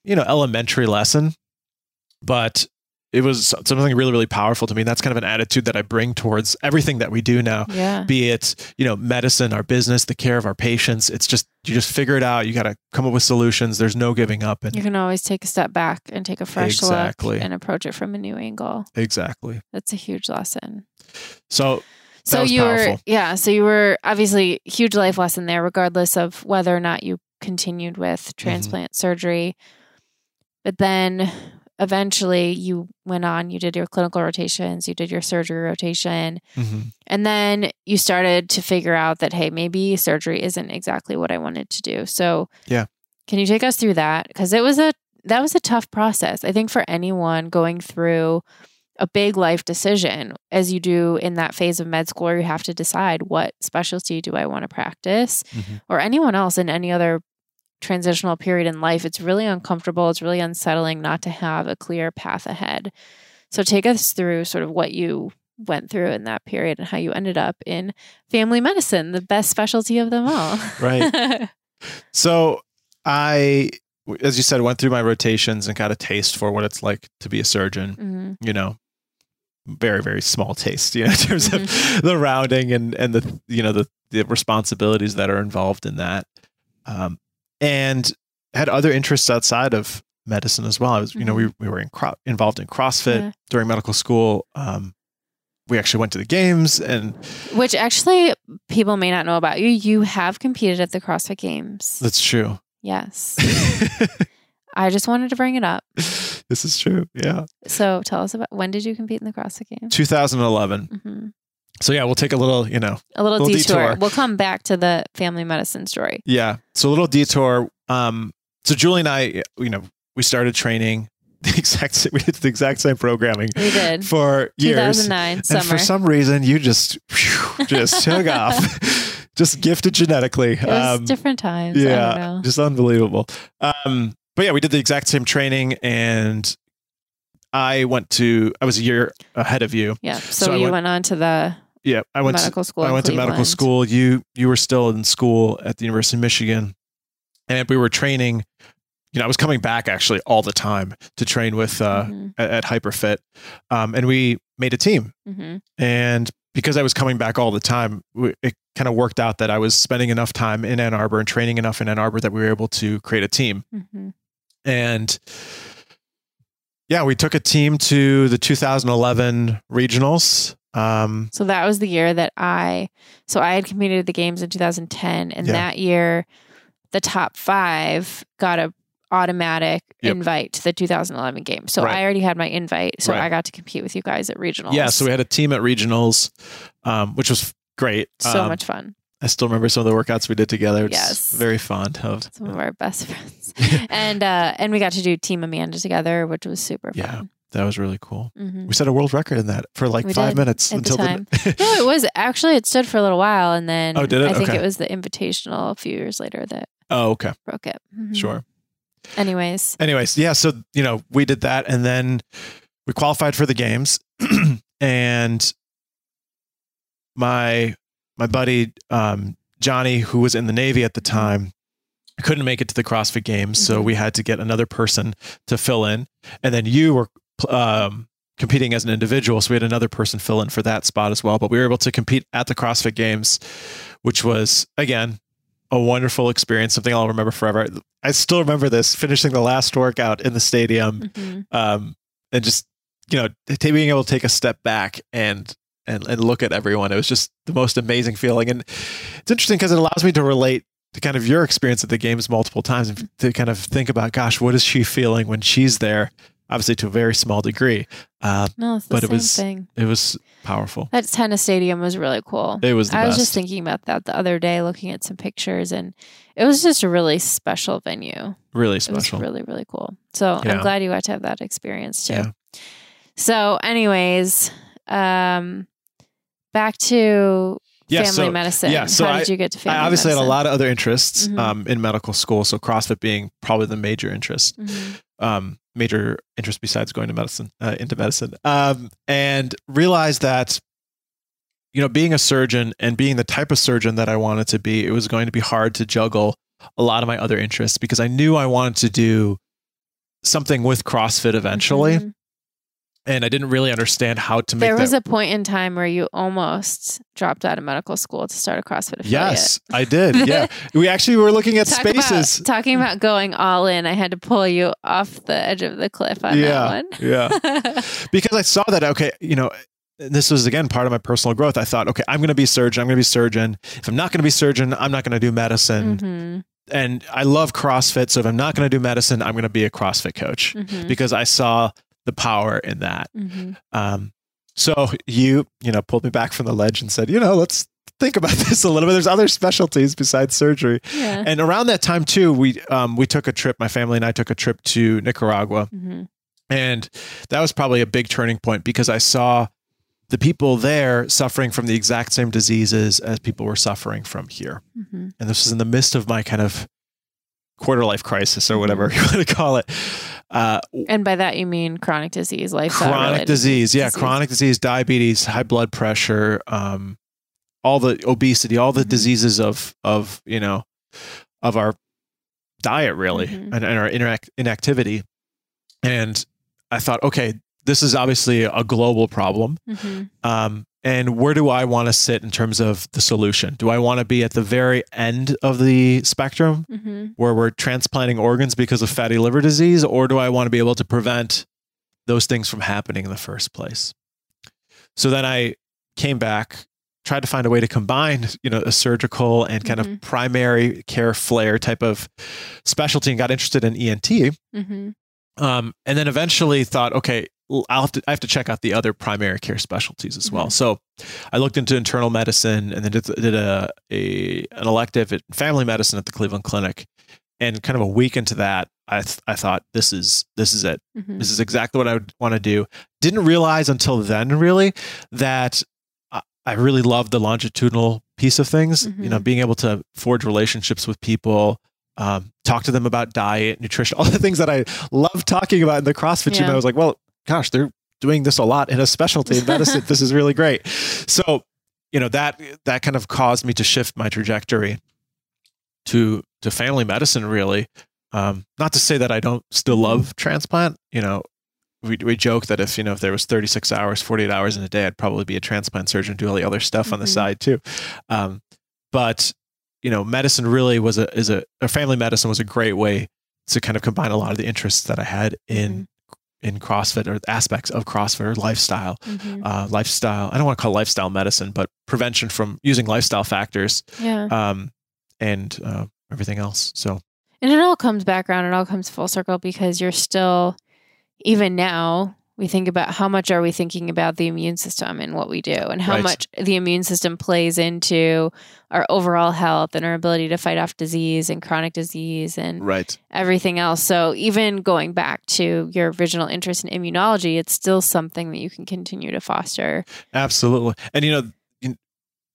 you know, elementary lesson, but it was something really, really powerful to me. and That's kind of an attitude that I bring towards everything that we do now, Yeah. be it, you know, medicine, our business, the care of our patients. It's just, you just figure it out. You got to come up with solutions. There's no giving up. And You can always take a step back and take a fresh Exactly. look and approach it from a new angle. exactly. That's a huge lesson. So So you were yeah, so you were obviously huge life lesson there regardless of whether or not you continued with Mm-hmm. transplant surgery. But then eventually you went on, you did your clinical rotations, you did your surgery rotation, mhm. and then you started to figure out that hey, maybe surgery isn't exactly what I wanted to do. So Yeah. Can you take us through that cuz it was a that was a tough process. I think for anyone going through a big life decision as you do in that phase of med school where you have to decide what specialty do I want to practice Mhm. or anyone else in any other transitional period in life it's really uncomfortable it's really unsettling not to have a clear path ahead so take us through sort of what you went through in that period and how you ended up in family medicine the best specialty of them all Right. So I, as you said, went through my rotations and got a taste for what it's like to be a surgeon. Mhm. You know, very very small taste, you know, in terms of the rounding and and the you know the the responsibilities that are involved in that, um, and had other interests outside of medicine as well. I was, you know, we we were in cro- involved in CrossFit Yeah. during medical school. Um, we actually went to the games and which actually people may not know about you you have competed at the crossfit games that's true. yes i just wanted to bring it up this is true. Yeah. So tell us about when did you compete in the CrossFit Games? 2011. hmm So yeah, we'll take a little, you know, A little, Little detour. detour. We'll come back to the family medicine story. yeah. So a little detour. Um, so Julie and I, you know, we started training the exact we did the exact same programming We did. for years. 2009 And summer. for some reason, you just phew, just took off, just gifted genetically. it was Um, different times. I don't yeah, know. just unbelievable. Um, but yeah, we did the exact same training, and I went to. I was a year ahead of you. Yeah. So, so you went- went, on to the Yeah, I went. to, medical school. I went to medical school. You you were still in school at the University of Michigan, and we were training. You know, I was coming back actually all the time to train with uh, Mhm, at, at Hyperfit, um, and we made a team. mhm. And because I was coming back all the time, it kind of worked out that I was spending enough time in Ann Arbor and training enough in Ann Arbor that we were able to create a team. Mhm. And yeah, we took a team to the 2011 regionals. Um, So that was the year that I. So I had competed at the games in 2010, and Yeah. that year, the top five got a automatic Yep. invite to the 2011 game. So Right. I already had my invite, so Right. I got to compete with you guys at regionals. yeah, so we had a team at regionals, um, which was great. so Um, much fun. I still remember some of the workouts we did together. It's Yes. very fond of. Some of our best friends, and uh, and we got to do Team Amanda together, which was super fun. Yeah. That was really cool. hmm We set a world record in that for like We five minutes at the until time. No, it was actually it stood for a little while, and then Oh, did it? I think Okay. it was the invitational a few years later that oh, okay, broke it. Mhm. sure. Anyways, Anyways, yeah. So you know, we did that, and then we qualified for the games, and my my buddy um, Johnny, who was in the Navy at the time, couldn't make it to the CrossFit Games, so Mhm. we had to get another person to fill in, and then you were um, competing as an individual, so we had another person fill in for that spot as well. But we were able to compete at the CrossFit Games, which was again a wonderful experience, something I'll remember forever. I still remember this finishing the last workout in the stadium, Mhm. um, and just you know being able to take a step back and and and look at everyone. It was just the most amazing feeling, and it's interesting because it allows me to relate to kind of your experience at the games multiple times and to kind of think about, gosh, what is she feeling when she's there? Obviously, to a very small degree, uh, No, But it was- thing. it was powerful. That tennis stadium was really cool. It was the I was just thinking about that the other day, looking at some pictures, and it was just a really special venue. really It special. was really, really cool. So Yeah. I'm glad you got to have that experience too. Yeah. So, anyways, um, back to Yeah, family so- medicine. yeah, so How I- did you get to family I obviously medicine? had a lot of other interests Mhm. um, in medical school, so CrossFit being probably the major interest. Mhm. um, major interest besides going to medicine uh, into medicine um, and realized that you know being a surgeon and being the type of surgeon that i wanted to be it was going to be hard to juggle a lot of my other interests because i knew i wanted to do something with crossfit eventually Mhm. And i didn't really understand how to make it. There was that a point in time where you almost dropped out of medical school to start a CrossFit affiliate. yes i did yeah we actually were looking at Talk spaces About, talking about going all in, I had to pull you off the edge of the cliff on yeah that one. yeah because I saw that okay, you know, this was again part of my personal growth. I thought, okay, I'm going to be surgeon. I'm going to be surgeon. If I'm not going to be surgeon, I'm not going to do medicine. Mhm, And I love CrossFit, so if I'm not going to do medicine, I'm going to be a CrossFit coach mhm, because I saw the power in that. mhm. Um, so you, you know, pulled me back from the ledge and said, you know, let's think about this a little bit. There's other specialties besides surgery. Yeah. And around that time too, we um, we took a trip. My family and I took a trip to Nicaragua. Mhm, And that was probably a big turning point because I saw the people there suffering from the exact same diseases as people were suffering from here. mhm. And this was in the midst of my kind of quarter life crisis or whatever you want to call it. Uh, And by that you mean chronic disease, lifestyle chronic disease. Yeah, chronic disease, diabetes, high blood pressure, um, all the obesity, all the Mhm. diseases of, of, you know, of our diet really Mhm. and, and our interact inactivity. And I thought, okay, this is obviously a global problem. Mhm, Um, and where do I want to sit in terms of the solution? Do I want to be at the very end of the spectrum mhm, where we're transplanting organs because of fatty liver disease, or do I want to be able to prevent those things from happening in the first place? So then I came back, tried to find a way to combine, you know, a surgical and kind of Mhm. primary care flair type of specialty, and got interested in ENT. mhm. Um, and then eventually thought, okay, I'll have to, I have to check out the other primary care specialties as well. Mhm. So I looked into internal medicine and then did, did a, a an elective at family medicine at the Cleveland Clinic. And kind of a week into that, I th- I thought this is this is it. Mhm. This is exactly what I would want to do. Didn't realize until then really that I- I really loved the longitudinal piece of things. You know, Mhm. being able to forge relationships with people, um, talk to them about diet, nutrition, all the things that I love talking about in the CrossFit gym. I was like, well, gosh, they're doing this a lot in a specialty in medicine. this is really great. So, you know, that that kind of caused me to shift my trajectory to to family medicine really. Um, not to say that I don't still love transplant, you know, we, we joke that if you know if there was 36 hours 48 hours in a day i'd probably be a transplant surgeon do all the other stuff on the Mhm. side too um, but you know medicine really was a is a, a family medicine was a great way to kind of combine a lot of the interests that i had in in crossfit or aspects of crossfit or lifestyle Mhm. uh, lifestyle i don't want to call it lifestyle medicine but prevention from using lifestyle factors Yeah. um, and uh, everything else so And it all comes back around, it all comes full circle because you're still, even now, we think about how much are we thinking about the immune system and what we do, and how Right. much the immune system plays into our overall health and our ability to fight off disease and chronic disease and right everything else. So, even going back to your original interest in immunology, it's still something that you can continue to foster. Absolutely. And, you know,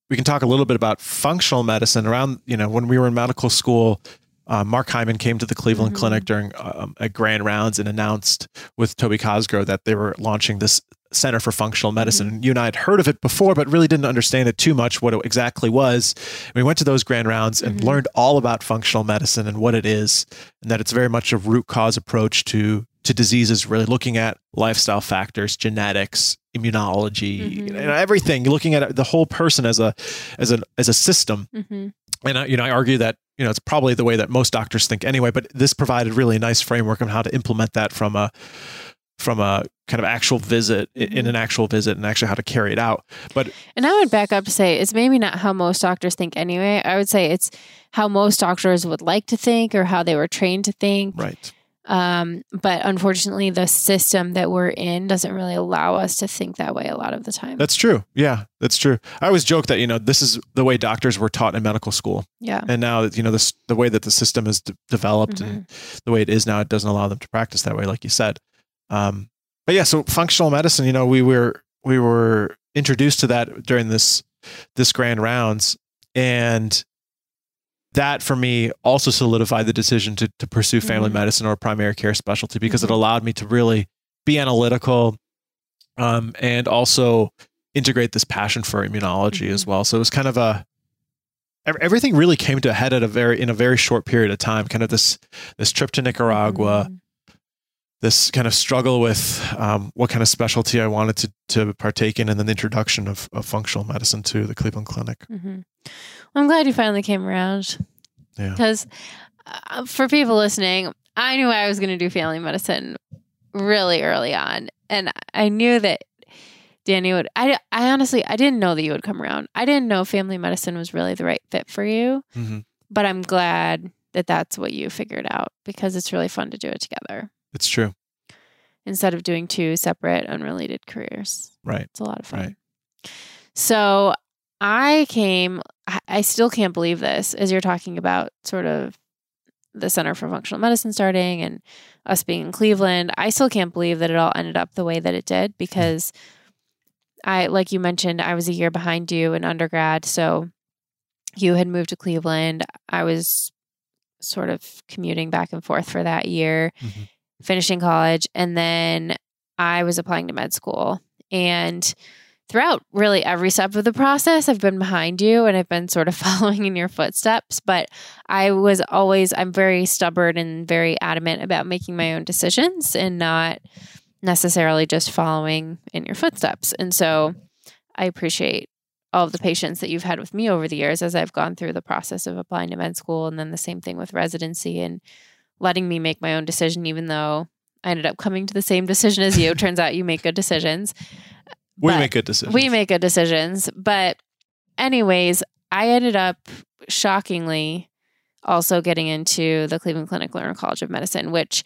we can talk a little bit about functional medicine around, you know, when we were in medical school, uh, Mark Hyman came to the Cleveland Mhm. Clinic during um, a grand rounds and announced with Toby Cosgrove that they were launching this Center for Functional Medicine. And you and I had heard of it before, but really didn't understand it too much what it exactly was. We went to those grand rounds and Mhm. learned all about functional medicine and what it is, and that it's very much a root cause approach to to diseases, really looking at lifestyle factors, genetics, immunology, Mhm. you everything. Looking at the whole person as a as a as a system hmm and I, you know, I argue that you know it's probably the way that most doctors think anyway. But this provided really a nice framework on how to implement that from a from a kind of actual visit in Mhm. an actual visit and actually how to carry it out. But And I would back up to say it's maybe not how most doctors think anyway. I would say it's how most doctors would like to think or how they were trained to think. right, Um, but unfortunately, the system that we're in doesn't really allow us to think that way a lot of the time. that's true. Yeah, that's true. I always joke that you know this is the way doctors were taught in medical school, yeah. and now that you know this the way that the system is de- developed and the way it is now, it doesn't allow them to practice that way, like you said. Um, but yeah, so functional medicine, you know, we were we were introduced to that during this this grand rounds, and that for me also solidified the decision to to pursue family Mhm. medicine or primary care specialty because it Mhm. allowed me to really be analytical, um, and also integrate this passion for immunology as Mhm. well. So it was kind of a everything really came to a head at a very in a very short period of time. Kind of this this trip to Nicaragua, Mhm. This kind of struggle with um, what kind of specialty I wanted to to partake in, and then the introduction of, of functional medicine to the Cleveland Clinic. Mhm. I'm glad you finally came around. Yeah. Because uh, for people listening, I knew I was going to do family medicine really early on, and I knew that Dani would. I, I honestly, I didn't know that you would come around. I didn't know family medicine was really the right fit for you, hmm but I'm glad that that's what you figured out because it's really fun to do it together It's true, instead of doing two separate, unrelated careers. right? It's a lot of fun. Right. So I came, I- still can't believe this as you're talking about sort of the Center for Functional Medicine starting and us being in Cleveland. I still can't believe that it all ended up the way that it did because I, like you mentioned, I was a year behind you in undergrad. So you had moved to Cleveland. I was sort of commuting back and forth for that year, Mhm. Finishing college. And then I was applying to med school. And throughout really every step of the process, I've been behind you and I've been sort of following in your footsteps. But I was always, I'm very stubborn and very adamant about making my own decisions and not necessarily just following in your footsteps. And so I appreciate all of the patience that you've had with me over the years as I've gone through the process of applying to med school and then the same thing with residency and letting me make my own decision, even though I ended up coming to the same decision as you. Turns out you make good decisions. We But make good decisions. We make good decisions. But, anyways, I ended up shockingly also getting into the Cleveland Clinic Lerner College of Medicine, which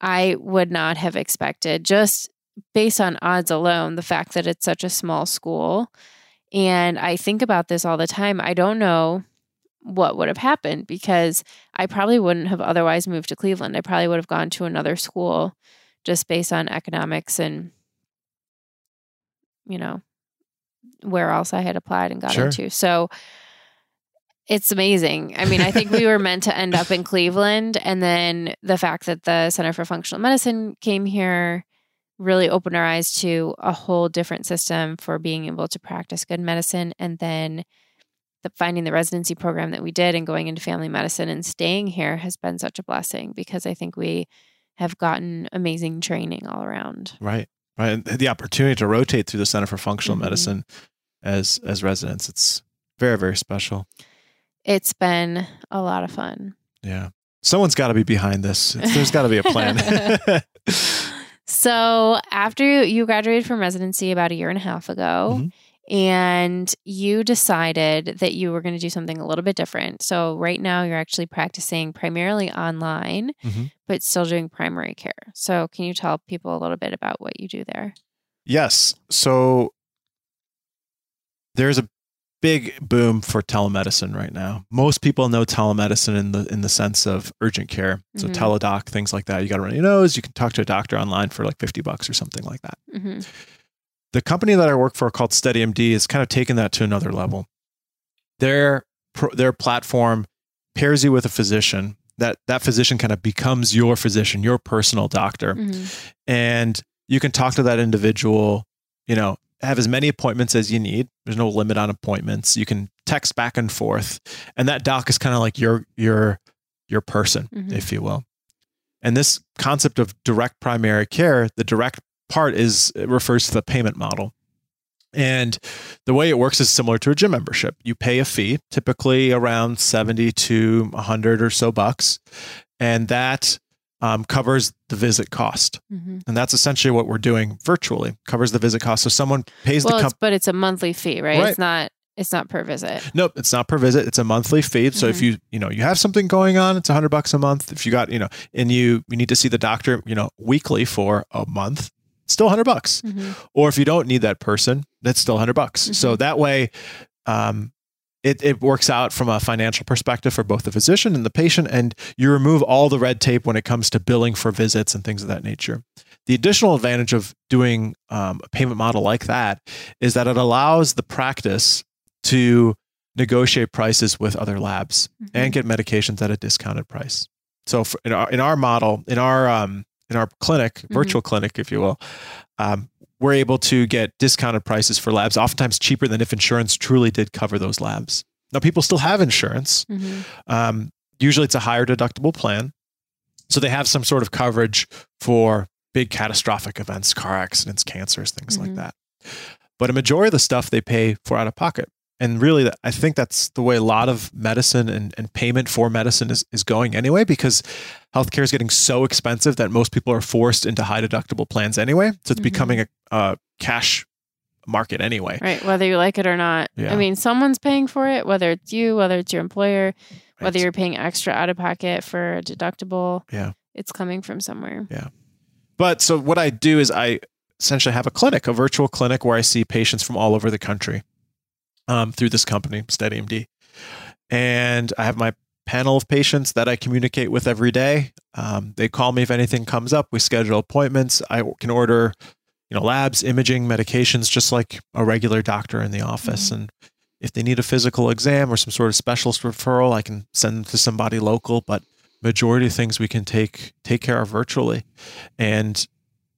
I would not have expected just based on odds alone, the fact that it's such a small school. And I think about this all the time. I don't know what would have happened because I probably wouldn't have otherwise moved to Cleveland. I probably would have gone to another school just based on economics and, you know, where else I had applied and got Sure. into. So it's amazing. I mean, I think we were meant to end up in Cleveland. And then the fact that the Center for Functional Medicine came here really opened our eyes to a whole different system for being able to practice good medicine. And then the, finding the residency program that we did and going into family medicine and staying here has been such a blessing because I think we have gotten amazing training all around. right, right. And the opportunity to rotate through the Center for Functional Mhm. Medicine as as residents, it's very very special. It's been a lot of fun. Yeah, someone's got to be behind this. There's got to be a plan. So after you- graduated from residency about a year and a half ago, Mhm. And you decided that you were going to do something a little bit different. So right now you're actually practicing primarily online, Mhm. but still doing primary care. So can you tell people a little bit about what you do there? Yes. So there's a big boom for telemedicine right now. Most people know telemedicine in the in the sense of urgent care. So Mhm. Teladoc, things like that. You got to run your nose. You can talk to a doctor online for like 50 bucks or something like that. hmm The company that I work for called SteadyMD has kind of taken that to another level. Their their platform pairs you with a physician that that physician kind of becomes your physician, your personal doctor, Mhm. and you can talk to that individual. You know, have as many appointments as you need. There's no limit on appointments. You can text back and forth, and that doc is kind of like your your your person, Mhm. if you will. And this concept of direct primary care, the direct part is it refers to the payment model. And the way it works is similar to a gym membership. You pay a fee, typically around 70 to 100 or so bucks, and that um, covers the visit cost. Mhm. And that's essentially what we're doing virtually, covers the visit cost. So someone pays Well, the it's, company. but it's a monthly fee, right? Right. It's not. It's not per visit. Nope, it's not per visit. It's a monthly fee. So if Mhm. you you know you have something going on, it's a hundred bucks a month. If you got you know and you you need to see the doctor you know weekly for a month, still hundred bucks. Mhm. Or if you don't need that person, that's still hundred bucks. So that way, um, it it works out from a financial perspective for both the physician and the patient, and you remove all the red tape when it comes to billing for visits and things of that nature. The additional advantage of doing um, a payment model like that is that it allows the practice to negotiate prices with other labs and get medications at a discounted price. So for, in our in our model, in our um, in our clinic, virtual clinic, if you will, um, we're able to get discounted prices for labs, oftentimes cheaper than if insurance truly did cover those labs. Now, people still have insurance. Mhm. Um, usually, it's a higher deductible plan, so they have some sort of coverage for big catastrophic events, car accidents, cancers, things like Mhm. that. But a majority of the stuff they pay for out of pocket. And really, I think that's the way a lot of medicine and, and payment for medicine is, is going anyway, because healthcare is getting so expensive that most people are forced into high deductible plans anyway. So it's Mhm. becoming a, a cash market anyway. Right. Whether you like it or not. Yeah. I mean, someone's paying for it. Whether it's you, whether it's your employer, whether you're paying extra out of pocket for a deductible. Yeah. It's coming from somewhere. Yeah. But so what I do is I essentially have a clinic, a virtual clinic where I see patients from all over the country um, through this company, SteadyMD. And I have my panel of patients that I communicate with every day. Um, they call me if anything comes up. We schedule appointments. I can order, you know, labs, imaging, medications, just like a regular doctor in the office. And if they need a physical exam or some sort of specialist referral, I can send them to somebody local. But majority of things we can take take care of virtually, and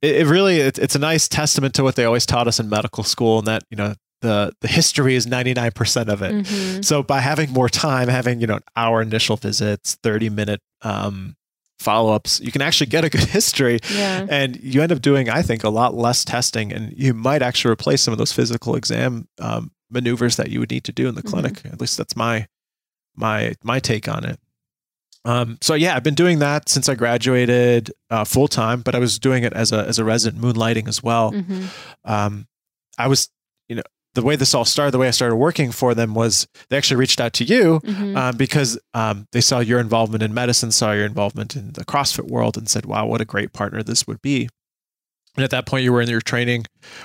it, it really it's, it's a nice testament to what they always taught us in medical school, and that you know the the history is ninety nine percent of it. Mhm. So by having more time, having you know our initial visits, thirty minute um, follow ups, you can actually get a good history, Yeah. and you end up doing, I think, a lot less testing, and you might actually replace some of those physical exam um, maneuvers that you would need to do in the Mhm. clinic. At least that's my my my take on it. Um, so yeah, I've been doing that since I graduated uh, full time, but I was doing it as a as a resident moonlighting as well Mhm. um, I was, you know, the way this all started, the way I started working for them was they actually reached out to you Mhm. um, because um, they saw your involvement in medicine, saw your involvement in the CrossFit world, and said, "Wow, what a great partner this would be." And at that point, you were in your training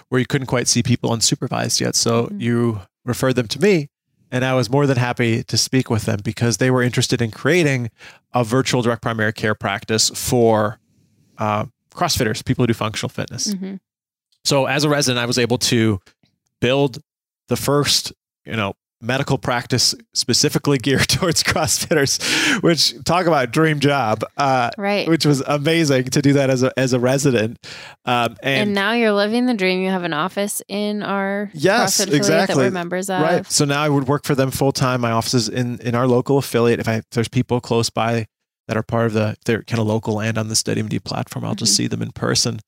where you couldn't quite see people unsupervised yet, so Mhm. you referred them to me, and I was more than happy to speak with them because they were interested in creating a virtual direct primary care practice for uh, CrossFitters, people who do functional fitness. Mhm. So as a resident, I was able to build the first, you know, medical practice specifically geared towards CrossFitters, which talk about dream job, uh, Right. which was amazing to do that as a as a resident. Um, And, and, now you're living the dream. You have an office in our Yes, exactly. that we're members of. right, so now I would work for them full time. My office is in in our local affiliate. If, I, if there's people close by that are part of the they're kind of local and on the SteadyMD platform, I'll just Mhm. see them in person.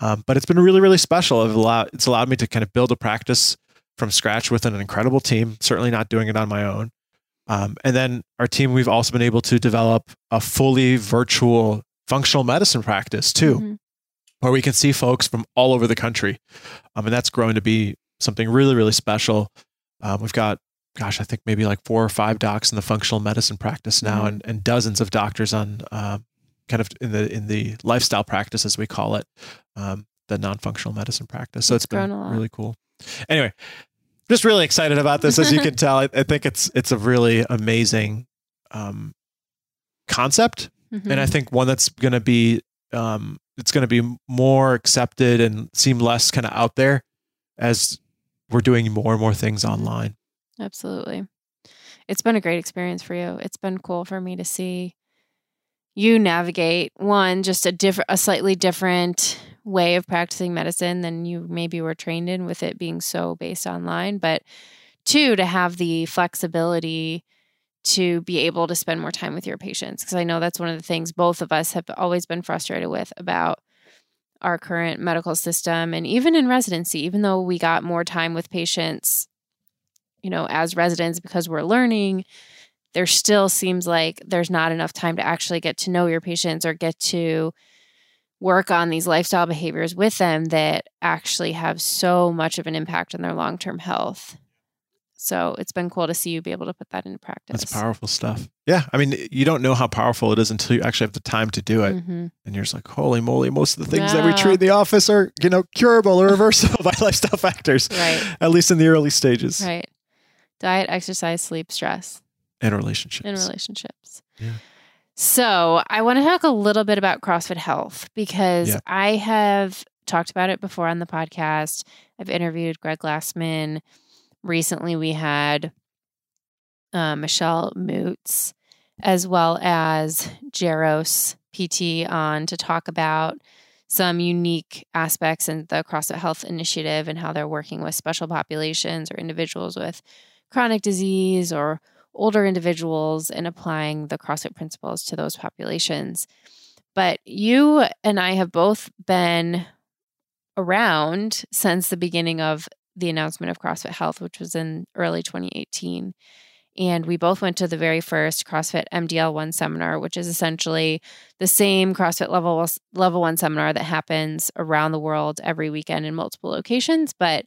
Um, but it's been really really special. It's allowed it's allowed me to kind of build a practice from scratch with an incredible team. Certainly not doing it on my own. Um, and then our team, we've also been able to develop a fully virtual functional medicine practice too Mhm. where we can see folks from all over the country. Um, and that's growing to be something really, really special. Um, we've got, gosh, I think maybe like four or five docs in the functional medicine practice now, Mhm. and, and dozens of doctors on um, kind of in the in the lifestyle practice as we call it, um, the non-functional medicine practice. So It's it's been grown a lot. really cool. Anyway, just really excited about this, as you can tell. I, I think it's it's a really amazing um, concept Mhm. and I think one that's going to be um, it's going to be more accepted and seem less kind of out there as we're doing more and more things online. Absolutely. It's been a great experience for you. It's been cool for me to see you navigate one just a different a slightly different way of practicing medicine than you maybe were trained in with it being so based online but two to have the flexibility to be able to spend more time with your patients because i know that's one of the things both of us have always been frustrated with about our current medical system and even in residency even though we got more time with patients you know as residents because we're learning there still seems like there's not enough time to actually get to know your patients or get to work on these lifestyle behaviors with them that actually have so much of an impact on their long-term health so it's been cool to see you be able to put that into practice. That's powerful stuff. Yeah. I mean, you don't know how powerful it is until you actually have the time to do it. Mm-hmm. And you're just like, holy moly, most of the things yeah. that we treat in the office are, you know, curable or reversible by lifestyle factors. Right. At least in the early stages. Right. Diet, exercise, sleep, stress. And relationships. In relationships. Yeah. So I want to talk a little bit about CrossFit Health because yeah. I have talked about it before on the podcast. I've interviewed Greg Glassman recently we had uh, Michelle Moots as well as Jaros PT on to talk about some unique aspects in the CrossFit Health Initiative and how they're working with special populations or individuals with chronic disease or older individuals and applying the CrossFit principles to those populations. But you and I have both been around since the beginning of the announcement of CrossFit Health, which was in early 2018. And we both went to the very first CrossFit MDL one seminar, which is essentially the same CrossFit level level one seminar that happens around the world every weekend in multiple locations. But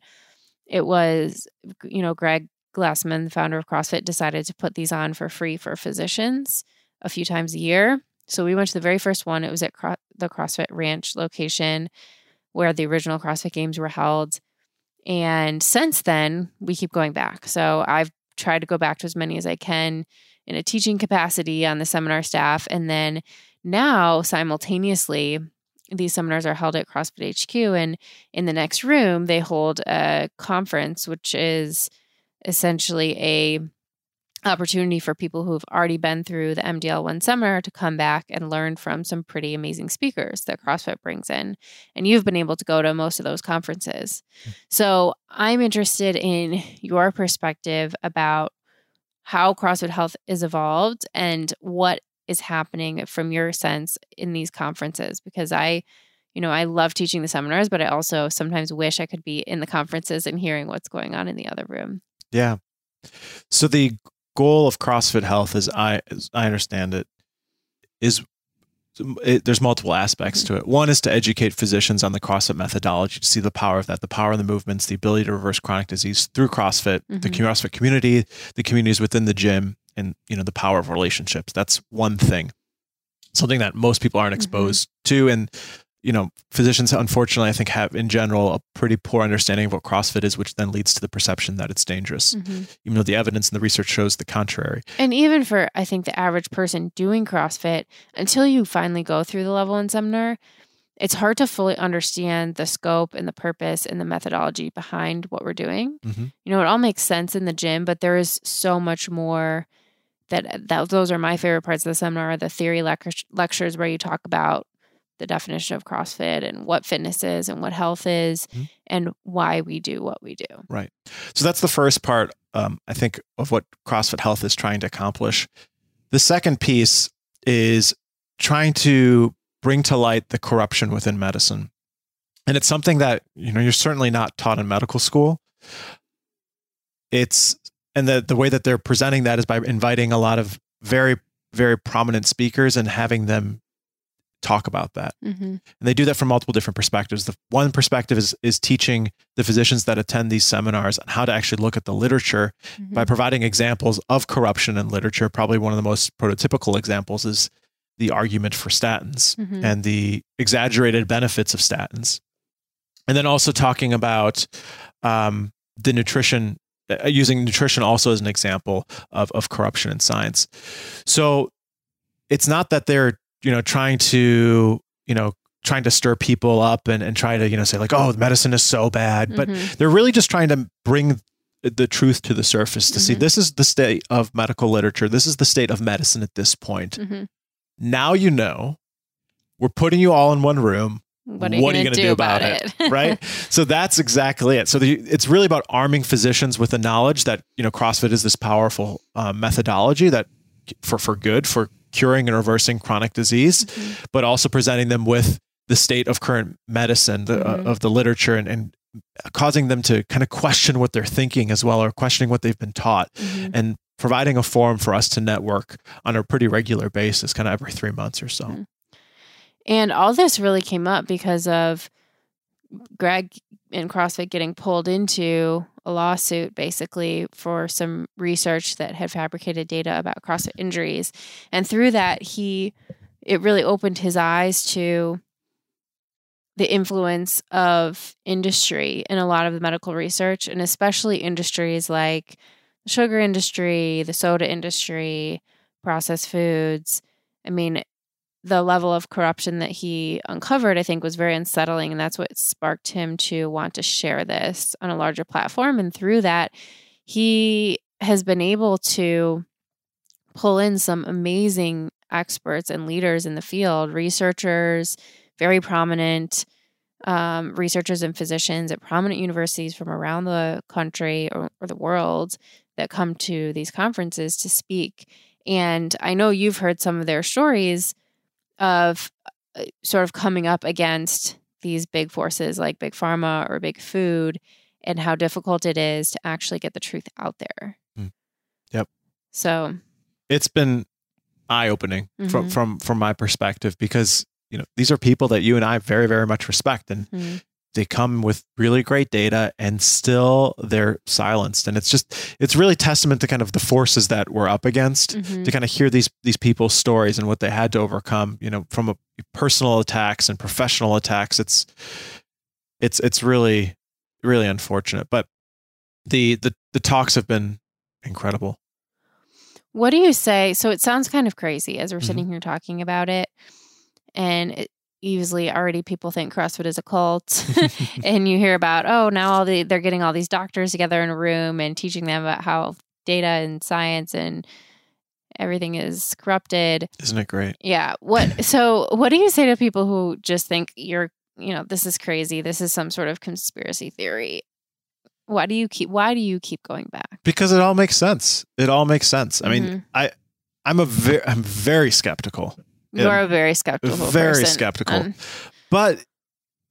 it was, you know, Greg Glassman, the founder of CrossFit, decided to put these on for free for physicians a few times a year. So we went to the very first one. It was at Cro- the CrossFit Ranch location where the original CrossFit Games were held. And since then, we keep going back. So I've tried to go back to as many as I can in a teaching capacity on the seminar staff. And then now, simultaneously, these seminars are held at CrossFit HQ. And in the next room, they hold a conference, which is essentially a opportunity for people who've already been through the MDL1 seminar to come back and learn from some pretty amazing speakers that CrossFit brings in. And you've been able to go to most of those conferences. Hmm. So I'm interested in your perspective about how CrossFit Health is evolved and what is happening from your sense in these conferences because I you know, I love teaching the seminars, but I also sometimes wish I could be in the conferences and hearing what's going on in the other room. Yeah. So the goal of CrossFit Health, as I as I understand it, is it, there's multiple aspects to it. One is to educate physicians on the CrossFit methodology to see the power of that, the power of the movements, the ability to reverse chronic disease through CrossFit, mm-hmm. the CrossFit community, the communities within the gym, and you know the power of relationships. That's one thing, something that most people aren't mm-hmm. exposed mm-hmm. to, and you know, physicians unfortunately I think have in general a pretty poor understanding of what CrossFit is, which then leads to the perception that it's dangerous, mm-hmm. even though the evidence and the research shows the contrary. And even for I think the average person doing CrossFit, until you finally go through the level one seminar, it's hard to fully understand the scope and the purpose and the methodology behind what we're doing. Mm-hmm. You know, it all makes sense in the gym, but there is so much more that, that those are my favorite parts of the seminar, the theory lectures where you talk about the definition of CrossFit and what fitness is and what health is mm-hmm. and why we do what we do. Right. So that's the first part, um, I think, of what CrossFit Health is trying to accomplish. The second piece is trying to bring to light the corruption within medicine. And it's something that, you know, you're certainly not taught in medical school. It's, and the, the way that they're presenting that is by inviting a lot of very, very prominent speakers and having them talk about that. Mm-hmm. And they do that from multiple different perspectives. The one perspective is is teaching the physicians that attend these seminars on how to actually look at the literature mm-hmm. by providing examples of corruption in literature. Probably one of the most prototypical examples is the argument for statins mm-hmm. and the exaggerated benefits of statins. And then also talking about um, the nutrition, uh, using nutrition also as an example of, of corruption in science. So it's not that they're you know, trying to, you know, trying to stir people up and, and try to, you know, say like, oh, the medicine is so bad. But mm-hmm. they're really just trying to bring the truth to the surface to mm-hmm. see this is the state of medical literature. This is the state of medicine at this point. Mm-hmm. now you know. We're putting you all in one room. What are you going to do, about, it? right? So that's exactly it. So the, it's really about arming physicians with the knowledge that you know CrossFit is this powerful uh, methodology that for for good for curing and reversing chronic disease, Mm-hmm. but also presenting them with the state of current medicine, the, uh, Mhm. of the literature, and, and causing them to kind of question what they're thinking as well, or questioning what they've been taught, Mhm. and providing a forum for us to network on a pretty regular basis, kind of every three months or so. Mhm. And all this really came up because of Greg and CrossFit getting pulled into a lawsuit basically for some research that had fabricated data about CrossFit injuries. And through that, he, it really opened his eyes to the influence of industry in a lot of the medical research, and especially industries like the sugar industry, the soda industry, processed foods. I mean, the level of corruption that he uncovered, I think, was very unsettling. And that's what sparked him to want to share this on a larger platform. And through that, he has been able to pull in some amazing experts and leaders in the field, researchers, very prominent um, researchers and physicians at prominent universities from around the country or, or the world that come to these conferences to speak. And I know you've heard some of their stories of uh, sort of coming up against these big forces like big pharma or big food and how difficult it is to actually get the truth out there. Mm. Yep. So, It's been eye opening from Mhm. from from my perspective because you know these are people that you and I very very much respect and mhm. They come with really great data and still they're silenced and it's just it's really testament to kind of the forces that we're up against Mhm. to kind of hear these these people's stories and what they had to overcome you know from a personal attacks and professional attacks it's it's it's really really unfortunate but the the the talks have been incredible What do you say? So it sounds kind of crazy as we're Mhm. sitting here talking about it. And it, easily already people think CrossFit is a cult. and you hear about, oh, now all the they're getting all these doctors together in a room and teaching them about how data and science and everything is corrupted. isn't it great Yeah. What so what do you say to people who just think you're, you know, this is crazy. This is some sort of conspiracy theory. Why do you keep why do you keep going back? because it all makes sense it all makes sense i mean Mhm. i i'm a very i'm very skeptical You're a very skeptical very person. skeptical. And- but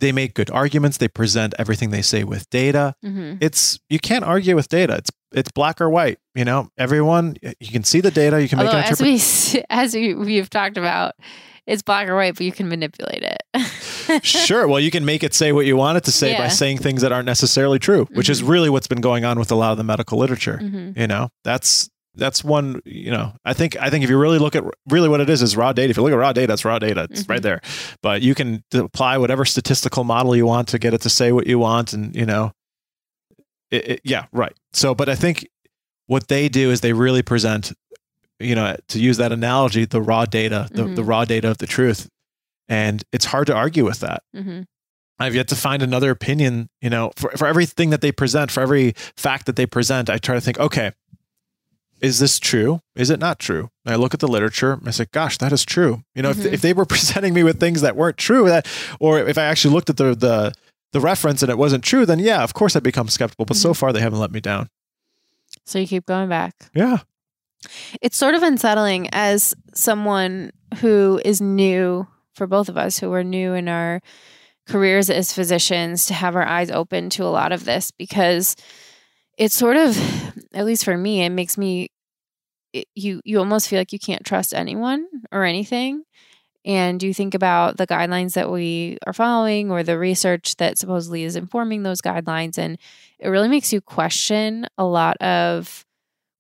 they make good arguments they present everything they say with data mhm. it's you can't argue with data it's it's black or white you know everyone you can see the data you can make an as we as we, we've talked about, it's black or white, but you can manipulate it. sure well you can make it say what you want it to say by saying things that aren't necessarily true which is Mhm. really what's been going on with a lot of the medical literature Mhm. you know that's that's one you know i think i think if you really look at really what it is is raw data if you look at raw data it's raw data it's Mhm. right there but you can apply whatever statistical model you want to get it to say what you want and you know it, it- yeah right so but i think what they do is they really present you know to use that analogy the raw data the, the Mhm. raw data of the truth and it's hard to argue with that Mhm. I've yet to find another opinion, you know, for, for everything that they present, for every fact that they present, I try to think, okay, is this true? Is it not true? And I look at the literature and I say, gosh, that is true. You know, Mhm. if, if they were presenting me with things that weren't true, that, or if I actually looked at the, the, the reference and it wasn't true, then yeah, of course I become skeptical. But so Mhm. far they haven't let me down. So you keep going back. Yeah. It's sort of unsettling as someone who is new for both of us, who are new in our careers as physicians, to have our eyes open to a lot of this because it's sort of, at least for me, it makes me. It, you you almost feel like you can't trust anyone or anything and you think about the guidelines that we are following or the research that supposedly is informing those guidelines and it really makes you question a lot of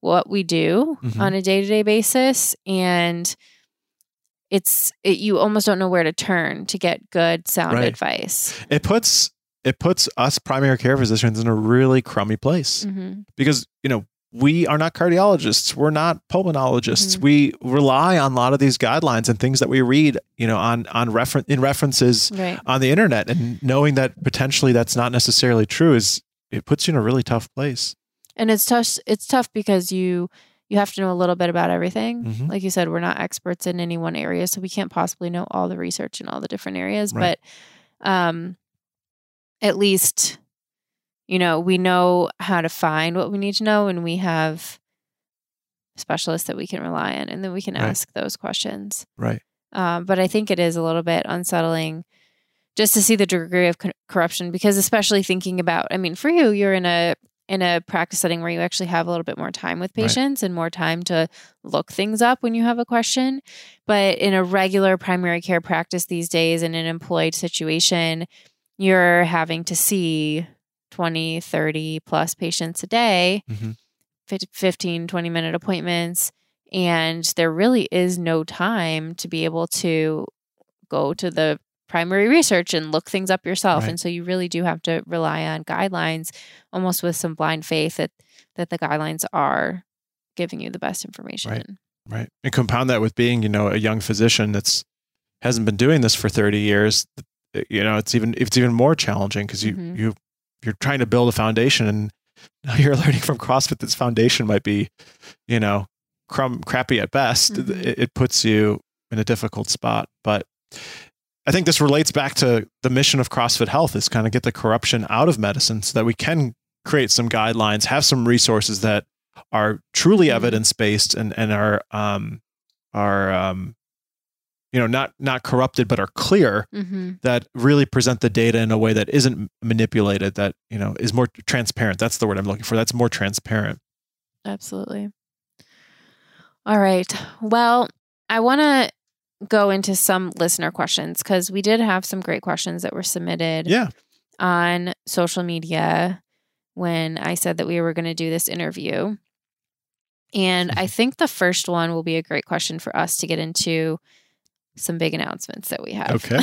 what we do Mhm. on a day-to-day basis and it's it, you almost don't know where to turn to get good sound Right. advice It puts, it puts us primary care physicians in a really crummy place. hmm because you know we are not cardiologists we're not pulmonologists Mhm. we rely on a lot of these guidelines and things that we read you know on on reference in references right on the internet and knowing that potentially that's not necessarily true is it puts you in a really tough place and it's tough it's tough because you you have to know a little bit about everything. Mhm. Like you said, we're not experts in any one area, so we can't possibly know all the research in all the different areas. Right. But um, at least, you know, we know how to find what we need to know, and we have specialists that we can rely on, and then we can Right. ask those questions. Right. Um, but I think it is a little bit unsettling just to see the degree of co- corruption because especially thinking about I mean for you you're in a in a practice setting where you actually have a little bit more time with Right. patients and more time to look things up when you have a question but in a regular primary care practice these days in an employed situation you're having to see 20 30 plus patients a day Mhm. 15 20 minute appointments and there really is no time to be able to go to the primary research and look things up yourself Right. and so you really do have to rely on guidelines almost with some blind faith that that the guidelines are giving you the best information Right. Right. And compound that with being, you know, a young physician that's hasn't been doing this for 30 years, you know, it's even it's even more challenging because you Mhm. you you're trying to build a foundation and now you're learning from CrossFit this foundation might be, you know, crumb crappy at best. Mhm. It, it puts you in a difficult spot, but I think this relates back to the mission of CrossFit Health is kind of get the corruption out of medicine so that we can create some guidelines, have some resources that are truly Mhm. evidence based and and are um are um you know not not corrupted but are clear mm-hmm. that really present the data in a way that isn't manipulated that you know is more transparent that's the word i'm looking for that's more transparent Absolutely. All right. Well, I want to go into some listener questions because we did have some great questions that were submitted yeah on social media when I said that we were going to do this interview. And I think the first one will be a great question for us to get into some big announcements that we have. Okay.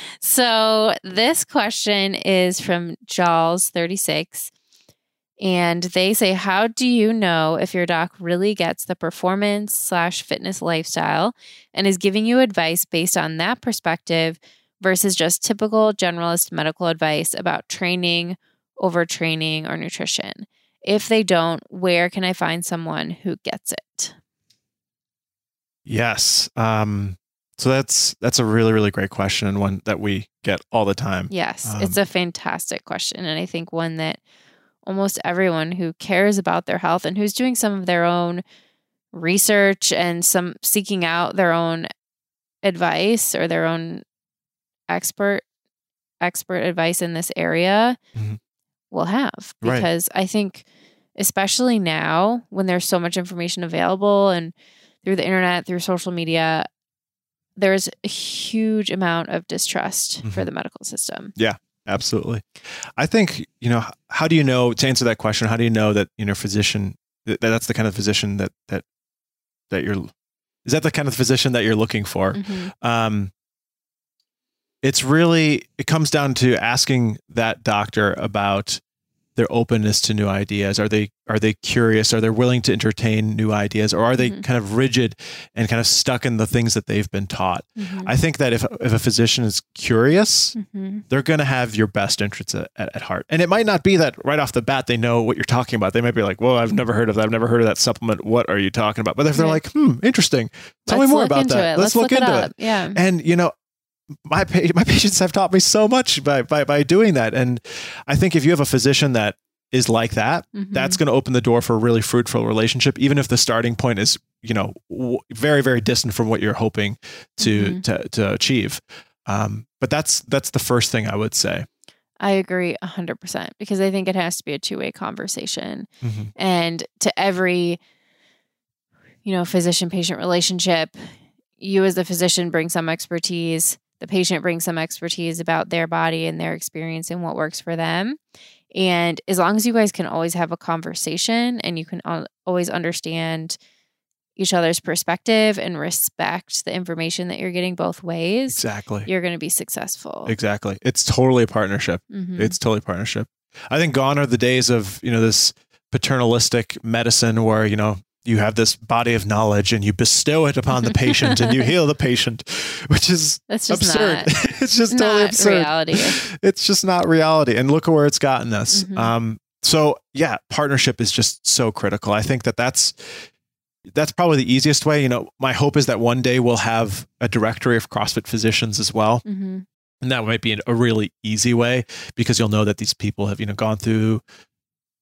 so this question is from Jaws36. And they say, How do you know if your doc really gets the performance slash fitness lifestyle and is giving you advice based on that perspective versus just typical generalist medical advice about training, overtraining, or nutrition? If they don't, where can I find someone who gets it? yes um so that's that's a really really great question and one that we get all the time Yes, Um, it's a fantastic question. And I think one that almost everyone who cares about their health and who's doing some of their own research and some seeking out their own advice or their own expert expert advice in this area Mhm. will have Right. because I think especially now when there's so much information available and through the internet through social media there's a huge amount of distrust for Mhm. the medical system. Yeah, absolutely. I think, you know, how do you know to answer that question, how do you know that, you know, physician that that's the kind of physician that that that you're is that the kind of physician that you're looking for? Mhm. Um it's really it comes down to asking that doctor about their openness to new ideas. Are they are they curious? Are they willing to entertain new ideas or are they Mhm. kind of rigid and kind of stuck in the things that they've been taught? Mhm. I think that if if a physician is curious, Mhm. they're going to have your best interests at, at, at heart. And it might not be that right off the bat they know what you're talking about. They might be like, "Whoa, I've never heard of that. I've never heard of that supplement. What are you talking about?" But if they're like, "Hmm, interesting. Tell Let's me more about that. It. Let's, look, it into it." Yeah. And you know, my my patients have taught me so much by by by doing that. And I think if you have a physician that is like that, Mhm. that's going to open the door for a really fruitful relationship, even if the starting point is you know w- very very distant from what you're hoping to Mhm. to to achieve. Um, but that's that's the first thing I would say. I agree 100% because I think it has to be a two way conversation. Mhm. And to every, you know, physician patient relationship, you as the physician bring some expertise, the patient brings some expertise about their body and their experience and what works for them. And as long as you guys can always have a conversation and you can always understand each other's perspective and respect the information that you're getting both ways, Exactly. you're going to be successful. Exactly. It's totally a partnership. Mhm. It's totally a partnership. I think gone are the days of, you know, this paternalistic medicine where, you know, you have this body of knowledge and you bestow it upon the patient and you heal the patient, which is absurd. not it's just totally not absurd. reality. It's just not reality. And look at where it's gotten us. Mhm. Um, So yeah, partnership is just so critical. I think that that's that's probably the easiest way. You know, my hope is that one day we'll have a directory of CrossFit physicians as well. Mm-hmm. And that might be a really easy way because you'll know that these people have, you know, gone through,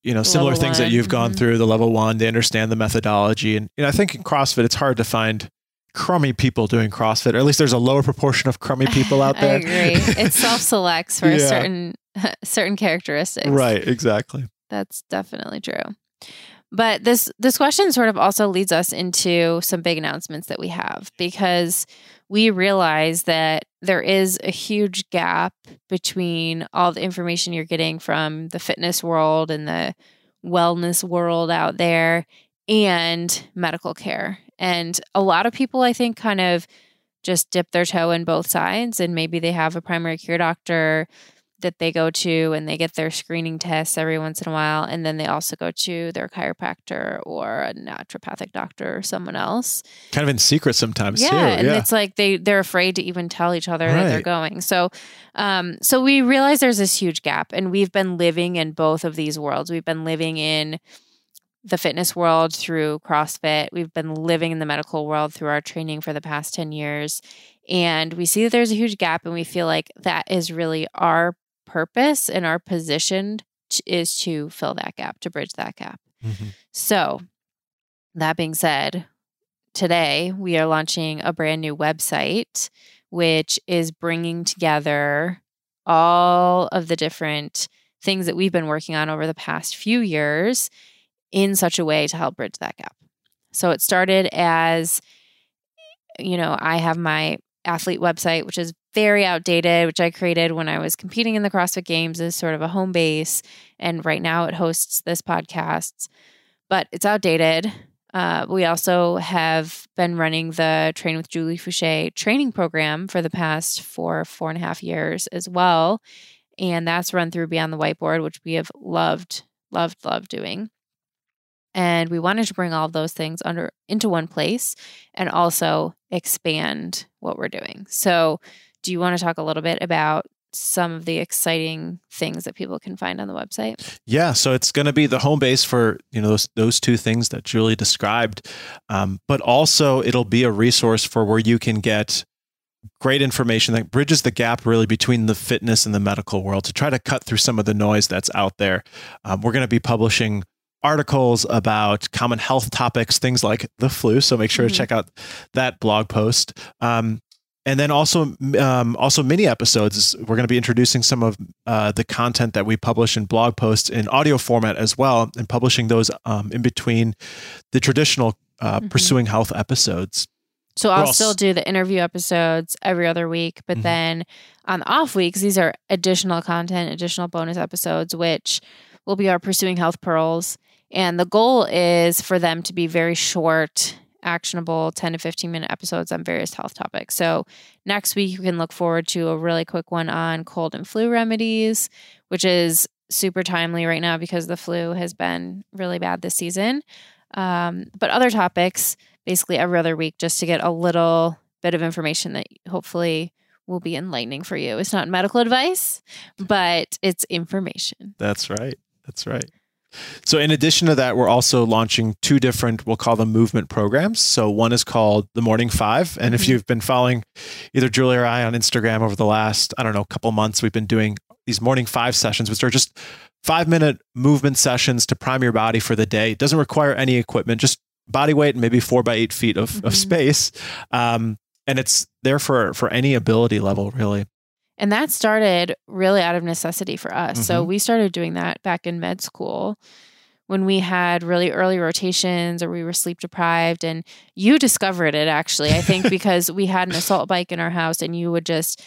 you know, similar Level things that you've gone mhm. through, the level one, they understand the methodology. And, you know, I think in CrossFit, it's hard to find crummy people doing CrossFit, or at least there's a lower proportion of crummy people out there. I agree. It self selects for Yeah. certain certain characteristics. right, exactly. That's definitely true. But this this question sort of also leads us into some big announcements that we have because we realize that there is a huge gap between all the information you're getting from the fitness world and the wellness world out there and medical care. And a lot of people I think kind of just dip their toe in both sides and maybe they have a primary care doctor that they go to and they get their screening tests every once in a while and then they also go to their chiropractor or a naturopathic doctor or someone else Kind of in secret sometimes yeah too. and yeah. it's like they they're afraid to even tell each other that they're going so um so we realize there's this huge gap and we've been living in both of these worlds we've been living in the fitness world through CrossFit. We've been living in the medical world through our training for the past 10 years. And we see that there's a huge gap, and we feel like that is really our purpose and our position t- is to fill that gap, to bridge that gap. Mhm. So, that being said, today we are launching a brand new website, which is bringing together all of the different things that we've been working on over the past few years in such a way to help bridge that gap. So, it started as, you know, I have my athlete website, which is very outdated, which I created when I was competing in the CrossFit Games as sort of a home base. And right now it hosts this podcast, but it's outdated. Uh, we also have been running the Train with Julie Foucher training program for the past four, four and a half years as well. And that's run through Beyond the Whiteboard, which we have loved, loved, loved doing. And we wanted to bring all those things under into one place and also expand what we're doing. So, do you want to talk a little bit about some of the exciting things that people can find on the website? Yeah, so it's going to be the home base for you know those those two things that Julie described, um, but also it'll be a resource for where you can get great information that bridges the gap really between the fitness and the medical world to try to cut through some of the noise that's out there. Um, we're going to be publishing articles about common health topics, things like the flu. So make sure Mhm. to check out that blog post. Um, and then also um, also mini episodes. We're going to be introducing some of uh, the content that we publish in blog posts in audio format as well, and publishing those um, in between the traditional uh, Mhm. pursuing health episodes. So I'll still do the interview episodes every other week, but Mhm. then on the off weeks, these are additional content, additional bonus episodes, which will be our Pursuing Health Pearls. And the goal is for them to be very short, actionable 10 to 15 minute episodes on various health topics. So next week, you can look forward to a really quick one on cold and flu remedies, which is super timely right now because the flu has been really bad this season. Um, but other topics, basically every other week, just to get a little bit of information that hopefully will be enlightening for you. It's not medical advice, but it's information. That's right. That's right. So, in addition to that, we're also launching two different, we'll call them movement programs. So, one is called the Morning Five. And if Mhm. you've been following either Julie or I on Instagram over the last, I don't know, couple months, we've been doing these Morning Five sessions, which are just five minute movement sessions to prime your body for the day. It doesn't require any equipment, just body weight and maybe four by eight feet of, of Mhm. space. Um, and it's there for for any ability level, really. And that started really out of necessity for us. So Mhm. we started doing that back in med school when we had really early rotations or we were sleep deprived. And you discovered it actually, I think, because we had an assault bike in our house and you would just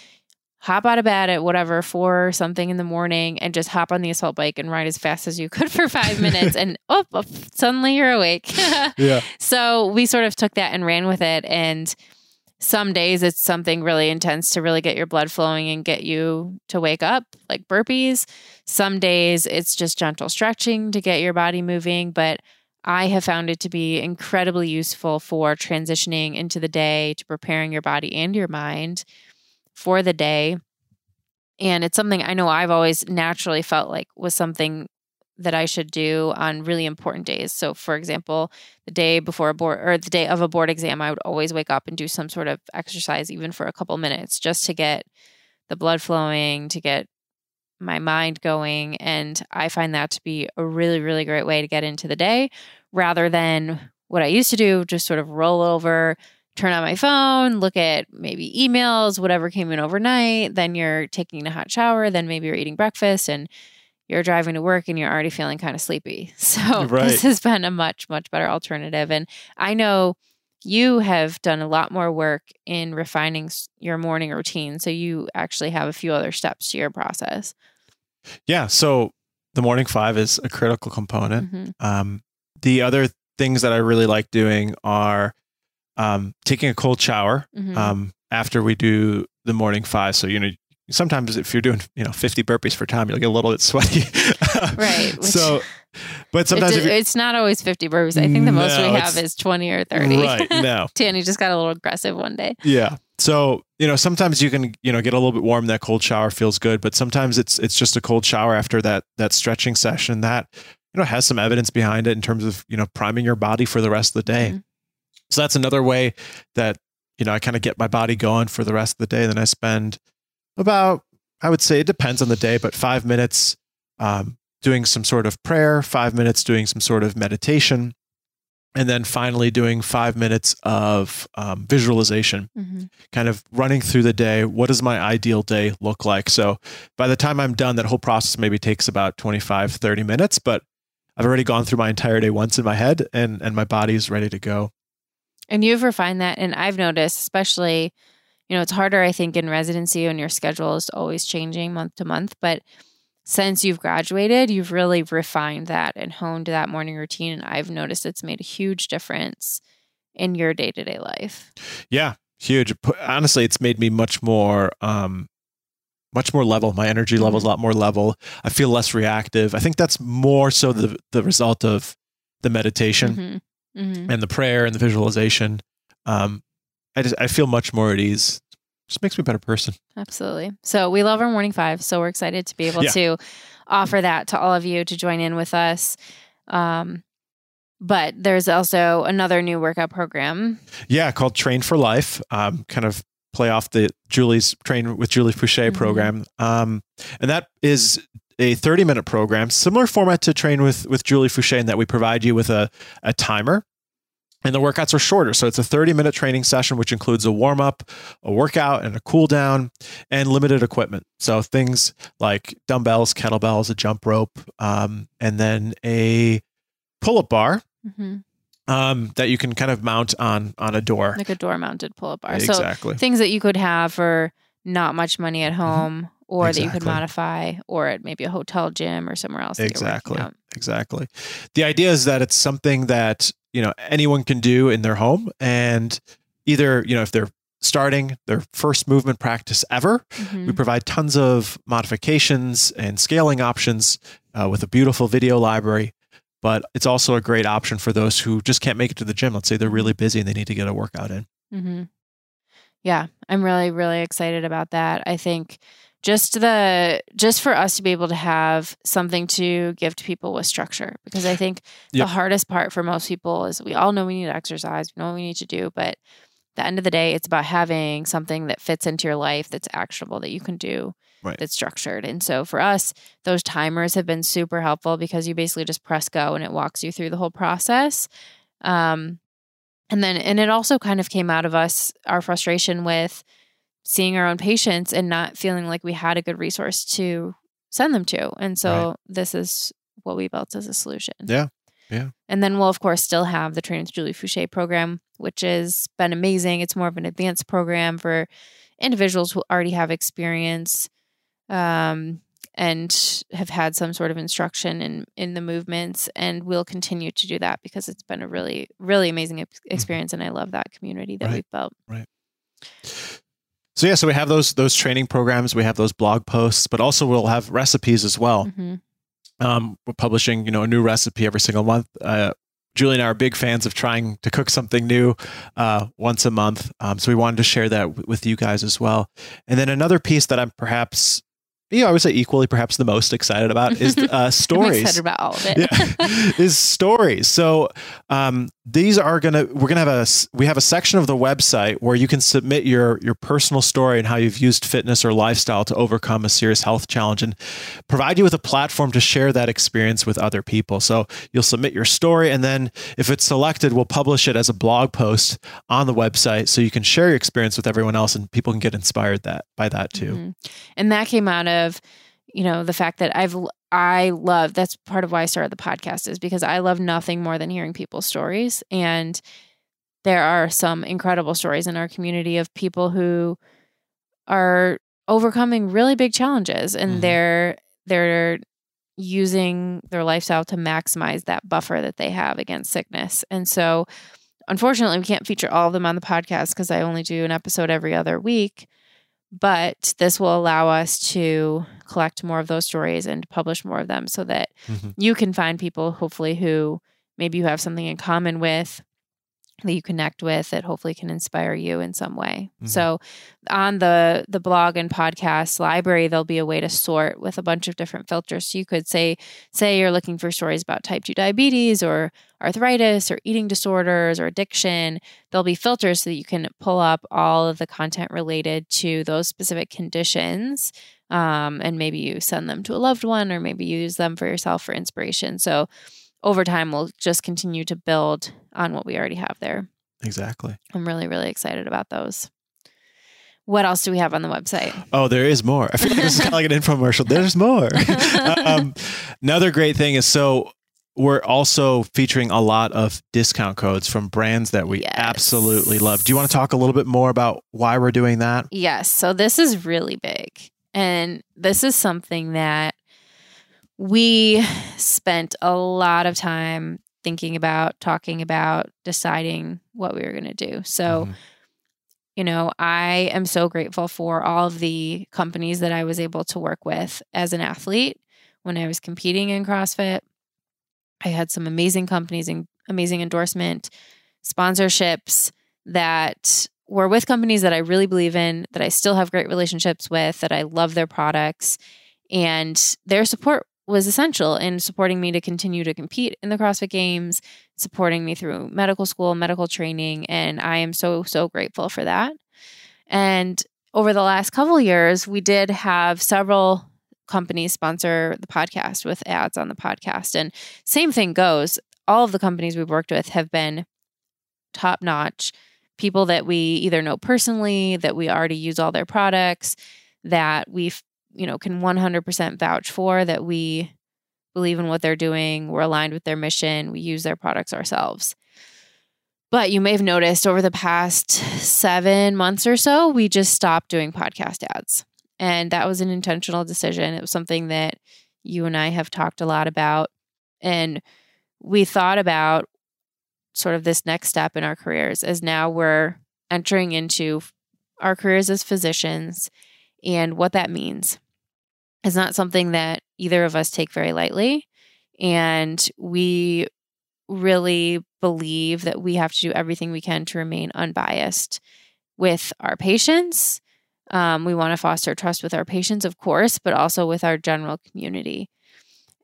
hop out of bed at whatever four something in the morning and just hop on the assault bike and ride as fast as you could for five minutes and oh, oh, suddenly you're awake Yeah. so we sort of took that and ran with it and some days it's something really intense to really get your blood flowing and get you to wake up like burpees. Some days it's just gentle stretching to get your body moving but i have found it to be incredibly useful for transitioning into the day to preparing your body and your mind for the day. And it's something i know i've always naturally felt like was something that I should do on really important days. So, for example, the day before a board or the day of a board exam, I would always wake up and do some sort of exercise, even for a couple minutes, just to get the blood flowing, to get my mind going. And I find that to be a really, really great way to get into the day rather than what I used to do, just sort of roll over, turn on my phone, look at maybe emails, whatever came in overnight. Then you're taking a hot shower. Then maybe you're eating breakfast and you're driving to work and you're already feeling kind of sleepy. So Right. this has been a much, much better alternative. And I know you have done a lot more work in refining your morning routine. So you actually have a few other steps to your process. Yeah. So the morning five is a critical component. Mhm. Um, the other things that I really like doing are um, taking a cold shower Mhm. um, after we do the morning five. So, you know, sometimes if you're doing, you know, 50 burpees for time, you'll get a little bit sweaty. Right, so, but sometimes it's not always 50 burpees. I think the most No, we have is 20 or 30. right. No. Dani just got a little aggressive one day. Yeah. So, you know, sometimes you can, you know, get a little bit warm. That cold shower feels good, but sometimes it's it's just a cold shower after that that stretching session that, you know, has some evidence behind it in terms of, you know, priming your body for the rest of the day. Mhm. So that's another way that, you know, I kind of get my body going for the rest of the day. Then I spend about, I would say it depends on the day, but five minutes um, doing some sort of prayer, five minutes doing some sort of meditation, and then finally doing five minutes of um, visualization Mhm. kind of running through the day. What does my ideal day look like? So by the time I'm done, that whole process maybe takes about 25, 30 minutes, but I've already gone through my entire day once in my head and, and my body's ready to go. And you've refined that. And I've noticed, especially, you know, it's harder, I think, in residency when your schedule is always changing month to month. But since you've graduated, you've really refined that and honed that morning routine. And I've noticed it's made a huge difference in your day to day life. Yeah, huge. Honestly, it's made me much more, um, much more level. My energy level is a lot more level. I feel less reactive. I think that's more so the the result of the meditation Mhm. Mhm. and the prayer and the visualization. Um, I just I feel much more at ease. Just makes me a better person. Absolutely. So we love our morning five. So we're excited to be able Yeah. to offer that to all of you to join in with us. Um, but there's also another new workout program. Yeah, called Train for Life. Um, kind of play off the Julie's Train with Julie Foucher Mhm. program. Um, and that is a 30 minute program, similar format to Train with, with Julie Foucher, in that we provide you with a, a timer. And the workouts are shorter. So it's a 30 minute training session, which includes a warm up, a workout, and a cool down, and limited equipment. So things like dumbbells, kettlebells, a jump rope, um, and then a pull up bar hmm um, that you can kind of mount on on a door. Like a door mounted pull up bar. So Exactly. things that you could have for not much money at home or that you could Mm-hmm. Modify or at maybe a hotel gym or somewhere else. that you're working Exactly. Exactly. The idea is that it's something that, you know, anyone can do in their home and either, you know, if they're starting their first movement practice ever, Mhm. we provide tons of modifications and scaling options uh, with a beautiful video library. But it's also a great option for those who just can't make it to the gym. Let's say they're really busy and they need to get a workout in. hmm Yeah, I'm really, really excited about that. I think just the just for us to be able to have something to give to people with structure, because I think Yep. the hardest part for most people is we all know we need to exercise, we know what we need to do, but the end of the day, it's about having something that fits into your life that's actionable that you can do. Right. That's structured. And so for us, those timers have been super helpful because you basically just press go and it walks you through the whole process. Um, and then, and it also kind of came out of us, our frustration with seeing our own patients and not feeling like we had a good resource to send them to. And so this is what we built as a solution. Yeah. Yeah. And then we'll, of course, still have the Training with Julie Foucher program, which has been amazing. It's more of an advanced program for individuals who already have experience um, and have had some sort of instruction in, in the movements. And we'll continue to do that because it's been a really, really amazing ex- experience. And I love that community that Right. we've built. So yeah, so we have those those training programs, we have those blog posts, but also we'll have recipes as well. hmm Um, we're publishing, you know, a new recipe every single month. Uh, Julie and I are big fans of trying to cook something new uh, once a month. Um, so we wanted to share that w- with you guys as well. And then another piece that I'm perhaps you know, I would say equally, perhaps the most excited about is uh, stories. I'm excited about all of it. yeah, is stories. So um, these are gonna we're gonna have a we have a section of the website where you can submit your your personal story and how you've used fitness or lifestyle to overcome a serious health challenge and provide you with a platform to share that experience with other people. So you'll submit your story and then if it's selected, we'll publish it as a blog post on the website so you can share your experience with everyone else and people can get inspired that by that too. Mm-hmm. And that came out of you know the fact that I've I love that's part of why I started the podcast is because I love nothing more than hearing people's stories and there are some incredible stories in our community of people who are overcoming really big challenges and mm-hmm. they're they're using their lifestyle to maximize that buffer that they have against sickness. And so unfortunately we can't feature all of them on the podcast because I only do an episode every other week. But this will allow us to collect more of those stories and publish more of them so that mm-hmm. you can find people, hopefully, who maybe you have something in common with that you connect with that hopefully can inspire you in some way. Mm-hmm. So on the the blog and podcast library there'll be a way to sort with a bunch of different filters. So you could say say you're looking for stories about type 2 diabetes or arthritis or eating disorders or addiction, there'll be filters so that you can pull up all of the content related to those specific conditions. Um, and maybe you send them to a loved one or maybe you use them for yourself for inspiration. So over time we'll just continue to build on what we already have there. Exactly. I'm really, really excited about those. What else do we have on the website? Oh, there is more. I feel like this is kind of like an infomercial. There's more. um, another great thing is so we're also featuring a lot of discount codes from brands that we yes. absolutely love. Do you want to talk a little bit more about why we're doing that? Yes. So this is really big. And this is something that we spent a lot of time thinking about, talking about, deciding what we were going to do. So, mm-hmm. you know, I am so grateful for all of the companies that I was able to work with as an athlete when I was competing in CrossFit. I had some amazing companies and amazing endorsement sponsorships that were with companies that I really believe in, that I still have great relationships with, that I love their products. And their support was essential in supporting me to continue to compete in the CrossFit Games, supporting me through medical school, medical training, and I am so so grateful for that. And over the last couple years, we did have several companies sponsor the podcast with ads on the podcast, and same thing goes. All of the companies we've worked with have been top notch people that we either know personally, that we already use all their products, that we've you know, can 100% vouch for that we believe in what they're doing, we're aligned with their mission, we use their products ourselves. But you may have noticed over the past seven months or so, we just stopped doing podcast ads. And that was an intentional decision. It was something that you and I have talked a lot about. And we thought about sort of this next step in our careers as now we're entering into our careers as physicians and what that means is not something that either of us take very lightly. And we really believe that we have to do everything we can to remain unbiased with our patients. Um, we want to foster trust with our patients, of course, but also with our general community.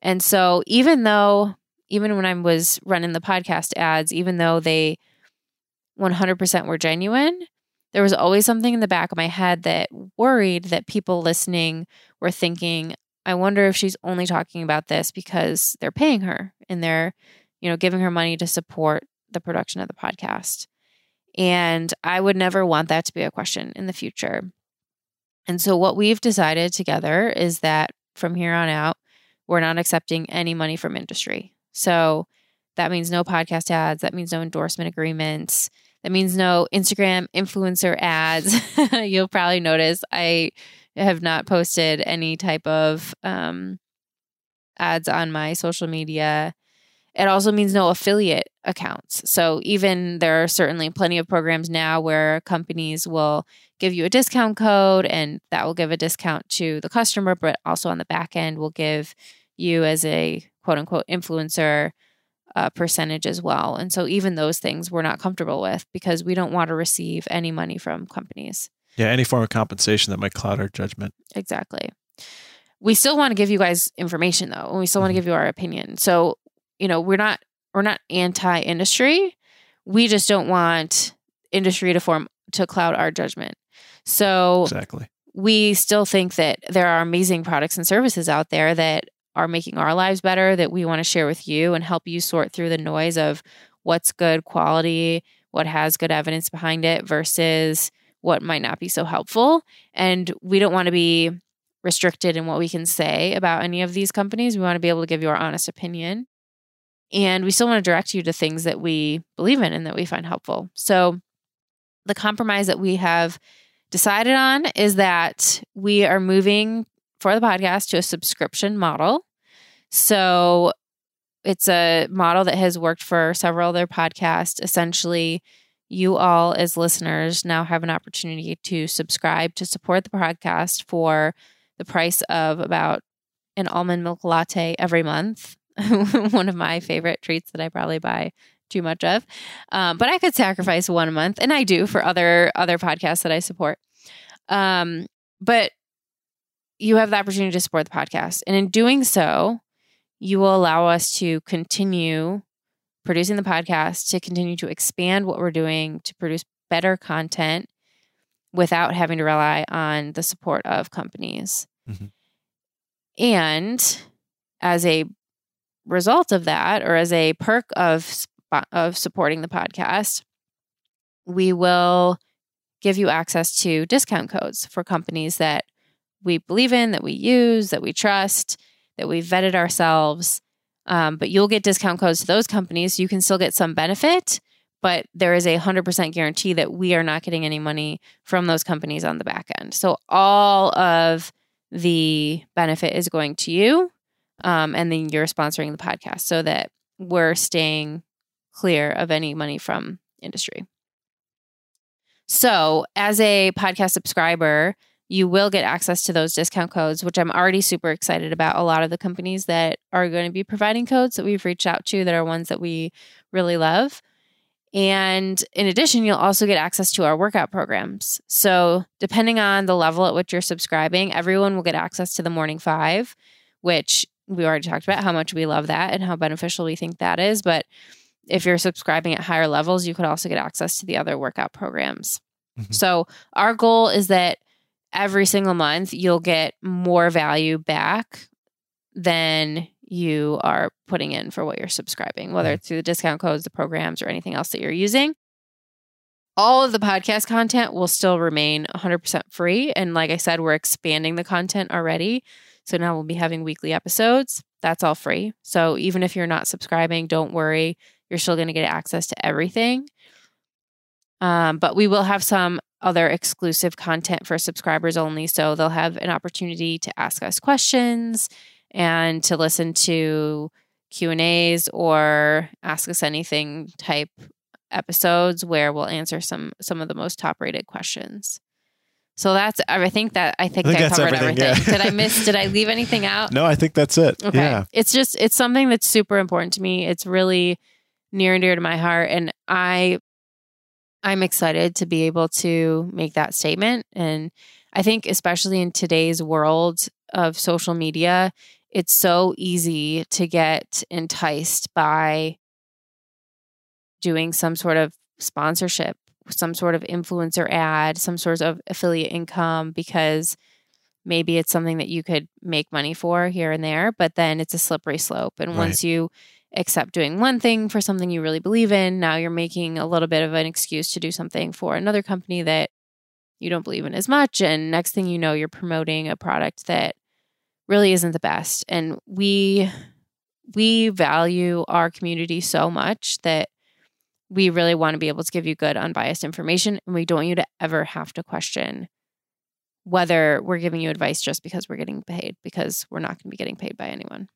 And so, even though, even when I was running the podcast ads, even though they 100% were genuine, there was always something in the back of my head that worried that people listening were thinking, I wonder if she's only talking about this because they're paying her and they're, you know, giving her money to support the production of the podcast. And I would never want that to be a question in the future. And so, what we've decided together is that from here on out, we're not accepting any money from industry. So, that means no podcast ads, that means no endorsement agreements, that means no Instagram influencer ads. You'll probably notice I have not posted any type of um, ads on my social media. It also means no affiliate accounts. So, even there are certainly plenty of programs now where companies will give you a discount code and that will give a discount to the customer, but also on the back end will give you as a quote unquote influencer uh, percentage as well. And so even those things we're not comfortable with because we don't want to receive any money from companies. Yeah, any form of compensation that might cloud our judgment. Exactly. we still want to give you guys information though, and we still want to give you our opinion. So, you know, we're not we're not anti-industry. We just don't want industry to form to cloud our judgment. So, Exactly. we still think that there are amazing products and services out there that are making our lives better that we want to share with you and help you sort through the noise of what's good quality, what has good evidence behind it versus what might not be so helpful. And we don't want to be restricted in what we can say about any of these companies. We want to be able to give you our honest opinion. And we still want to direct you to things that we believe in and that we find helpful. So, the compromise that we have decided on is that we are moving for the podcast to a subscription model. So it's a model that has worked for several other podcasts. Essentially, you all, as listeners, now have an opportunity to subscribe to support the podcast for the price of about an almond milk latte every month. One of my favorite treats that I probably buy too much of. Um, but I could sacrifice one a month, and I do for other other podcasts that I support. Um, but you have the opportunity to support the podcast, and in doing so, you will allow us to continue producing the podcast, to continue to expand what we're doing, to produce better content without having to rely on the support of companies. Mhm. And as a result of that, or as a perk of of supporting the podcast, we will give you access to discount codes for companies that we believe in, that we use, that we trust, that we vetted ourselves. Um, but you'll get discount codes to those companies. You can still get some benefit, but there is a 100% guarantee that we are not getting any money from those companies on the back end. So all of the benefit is going to you. Um, and then you're sponsoring the podcast so that we're staying clear of any money from industry. So, as a podcast subscriber, you will get access to those discount codes, which I'm already super excited about. A lot of the companies that are going to be providing codes that we've reached out to that are ones that we really love. And in addition, you'll also get access to our workout programs. So, depending on the level at which you're subscribing, everyone will get access to the Morning Five, which we already talked about how much we love that and how beneficial we think that is. But if you're subscribing at higher levels, you could also get access to the other workout programs. Mhm. So, our goal is that every single month you'll get more value back than you are putting in for what you're subscribing, whether it's through the discount codes, the programs, or anything else that you're using. All of the podcast content will still remain 100% free. And like I said, we're expanding the content already. So now we'll be having weekly episodes. That's all free. So even if you're not subscribing, don't worry. You're still going to get access to everything. Um, but we will have some other exclusive content for subscribers only. So they'll have an opportunity to ask us questions and to listen to Q and A's or ask us anything type episodes where we'll answer some some of the most top rated questions. So that's I think that I think, I think I covered everything, everything. yeah. did I miss did I leave anything out? No, I think that's it. Okay. Yeah. It's just it's something that's super important to me. It's really near and dear to my heart and I I'm excited to be able to make that statement and I think especially in today's world of social media, it's so easy to get enticed by doing some sort of sponsorship, some sort of influencer ad, some sort of affiliate income because maybe it's something that you could make money for here and there, but then it's a slippery slope. And Right. once you accept doing one thing for something you really believe in, now you're making a little bit of an excuse to do something for another company that you don't believe in as much. And next thing you know, you're promoting a product that really isn't the best. And we we value our community so much that we really want to be able to give you good unbiased information and we don't want you to ever have to question whether we're giving you advice just because we're getting paid because we're not going to be getting paid by anyone.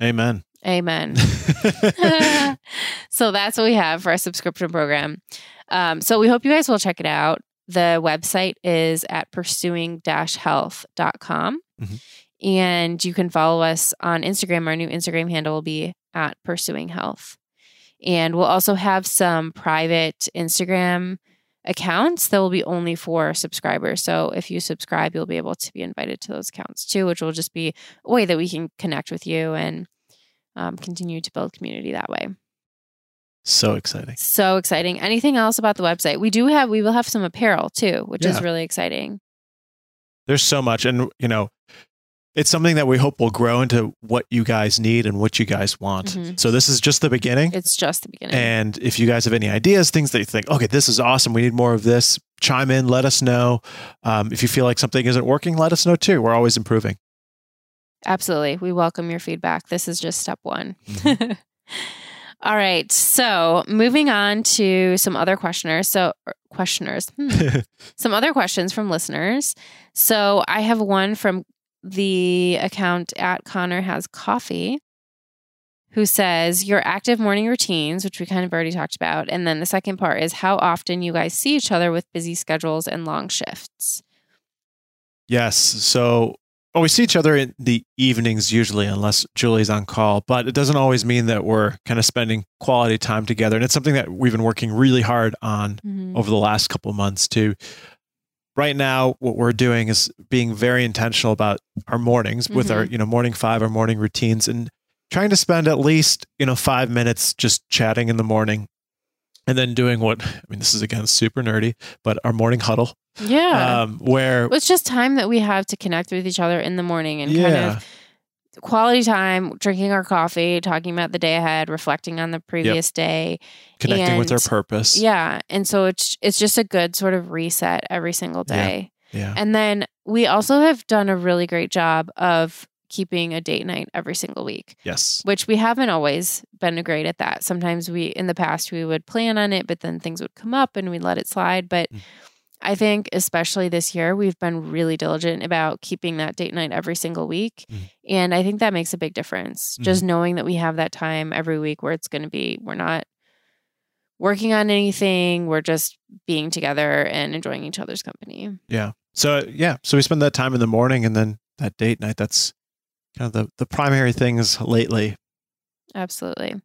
Amen. Amen. so that's what we have for our subscription program. Um, so we hope you guys will check it out. The website is at pursuing health.com. Mhm. And you can follow us on Instagram. Our new Instagram handle will be at pursuing health. And we'll also have some private Instagram accounts that will be only for subscribers. So if you subscribe, you'll be able to be invited to those accounts too, which will just be a way that we can connect with you and um, continue to build community that way. So exciting. So exciting. Anything else about the website? We do have, we will have some apparel too, which is really exciting. There's so much. And, you know, it's something that we hope will grow into what you guys need and what you guys want. Mhm. So this is just the beginning. It's just the beginning. And if you guys have any ideas, things that you think, okay, this is awesome, we need more of this, chime in, let us know. Um, if you feel like something isn't working, let us know too. We're always improving. Absolutely. We welcome your feedback. This is just step one. Mm-hmm. All right. So moving on to some other questioners. So, er, questioners, hmm. some other questions from listeners. So I have one from the account at Connor Has Coffee who says your active morning routines, which we kind of already talked about. And then the second part is how often you guys see each other with busy schedules and long shifts. yes. So well, we see each other in the evenings usually, unless Julie's on call, but it doesn't always mean that we're kind of spending quality time together. And it's something that we've been working really hard on Mhm. over the last couple of months too. Right now, what we're doing is being very intentional about our mornings with our, you know, morning five, our morning routines, and trying to spend at least, you know, five minutes just chatting in the morning. And then doing what I mean, this is again super nerdy, but our morning huddle, Yeah. um, where it's just time that we have to connect with each other in the morning and kind of quality time, drinking our coffee, talking about the day ahead, reflecting on the previous day. connecting with our purpose. Yeah. And so it's it's just a good sort of reset every single Yeah. day. yeah, And then we also have done a really great job of keeping a date night every single week, yes, which we haven't always been great at that. Sometimes we in the past we would plan on it, but then things would come up and we'd let it slide. But Mm. I think especially this year, we've been really diligent about keeping that date night every single week. Mm. And I think that makes a big difference. Just knowing that we have that time every week where it's going to be, we're not working on anything, we're just being together and enjoying each other's company. yeah. So yeah, so we spend that time in the morning, and then that date night. That's kind of the the primary things lately. Absolutely.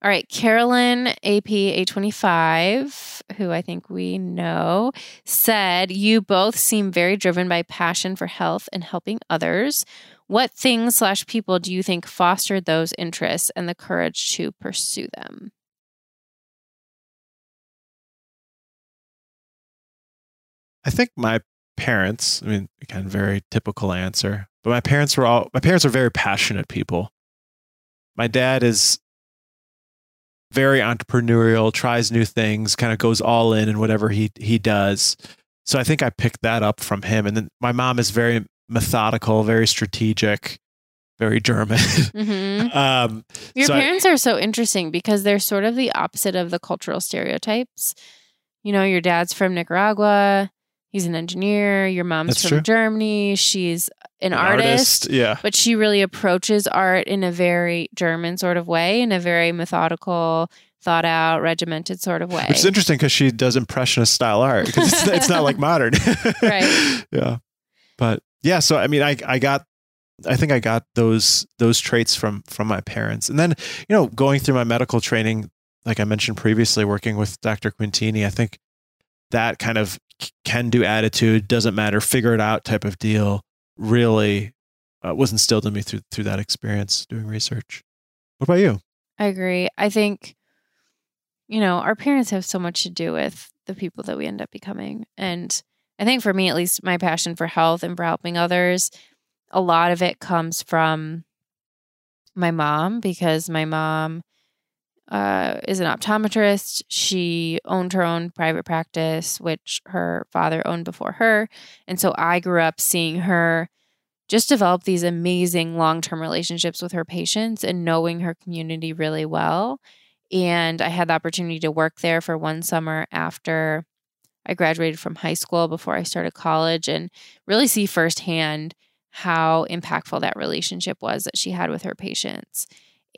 All right, Carolyn AP A25, who I think we know, said, You both seem very driven by passion for health and helping others. What things slash people do you think fostered those interests and the courage to pursue them? I think my parents, I mean, again, very typical answer, but my parents were all, my parents are very passionate people. My dad is very entrepreneurial, tries new things, kind of goes all in in whatever he, he does. So I think I picked that up from him. And then my mom is very methodical, very strategic, very German. Mhm. um, Your So I- parents are so interesting because they're sort of the opposite of the cultural stereotypes. You know, your dad's from Nicaragua, he's an engineer, your mom's That's from true. Germany, she's an, artist, Yeah. but she really approaches art in a very German sort of way, in a very methodical, thought out, regimented sort of way. Which is interesting because she does impressionist style art because it's, it's not like modern. Right. Yeah. But yeah, so I mean, I I got, I think I got those those traits from from my parents, and then you know, going through my medical training, like I mentioned previously, working with Dr. Quintini, I think that kind of can do attitude doesn't matter, figure it out type of deal really uh, was instilled in me through through that experience doing research. What about you? I agree. I think, you know, our parents have so much to do with the people that we end up becoming. And I think for me, at least, my passion for health and for helping others, a lot of it comes from my mom because my mom uh, is an optometrist. She owned her own private practice, which her father owned before her. And so I grew up seeing her just develop these amazing long term relationships with her patients and knowing her community really well. And I had the opportunity to work there for one summer after I graduated from high school before I started college and really see firsthand how impactful that relationship was that she had with her patients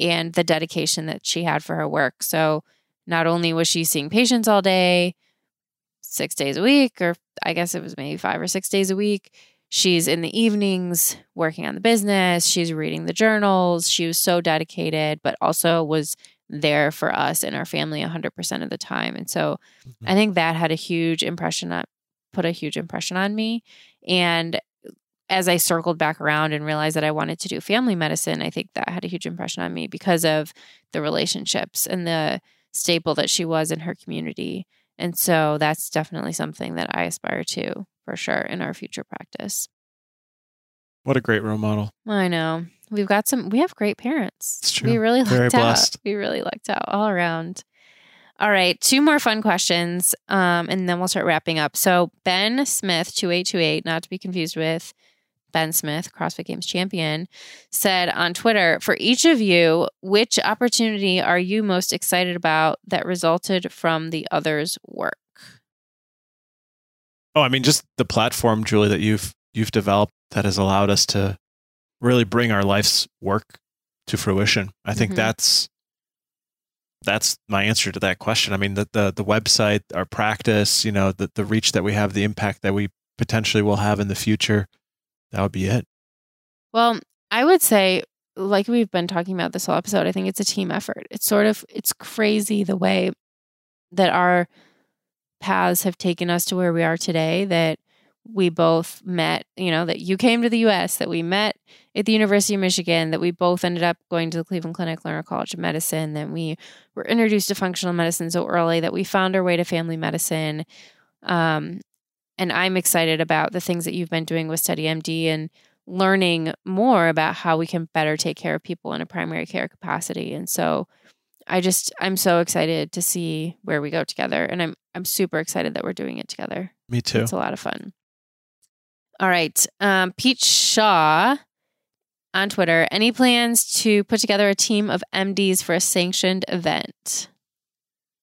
and the dedication that she had for her work. So not only was she seeing patients all day, six days a week, or I guess it was maybe five or six days a week, she's in the evenings working on the business, she's reading the journals. She was so dedicated, but also was there for us and our family 100% of the time. And so Mhm. I think that had a huge impression on put a huge impression on me and as I circled back around and realized that I wanted to do family medicine, I think that had a huge impression on me because of the relationships and the staple that she was in her community. And so that's definitely something that I aspire to for sure in our future practice. What a great role model. I know. We've got some we have great parents. It's true. We really Very lucked out. blessed. We really lucked out all around. All right, two more fun questions, um, and then we'll start wrapping up. So Ben Smith, two eight two eight, not to be confused with Ben Smith, CrossFit Games champion, said on Twitter, for each of you, which opportunity are you most excited about that resulted from the other's work? Oh, I mean, just the platform, Julie, that you've you've developed that has allowed us to really bring our life's work to fruition. I think Mhm. that's that's my answer to that question. I mean, the the the website, our practice, you know, the the reach that we have, the impact that we potentially will have in the future. That would be it. Well, I would say, like we've been talking about this whole episode, I think it's a team effort. It's sort of it's crazy the way that our paths have taken us to where we are today. That we both met, you know, that you came to the US, that we met at the University of Michigan, that we both ended up going to the Cleveland Clinic, Lerner College of Medicine, that we were introduced to functional medicine so early, that we found our way to family medicine. Um, and I'm excited about the things that you've been doing with StudyMD and learning more about how we can better take care of people in a primary care capacity. And so I just I'm so excited to see where we go together and I'm I'm super excited that we're doing it together. Me too. It's a lot of fun. All right. Um, Pete Shaw on Twitter. Any plans to put together a team of MDs for a sanctioned event?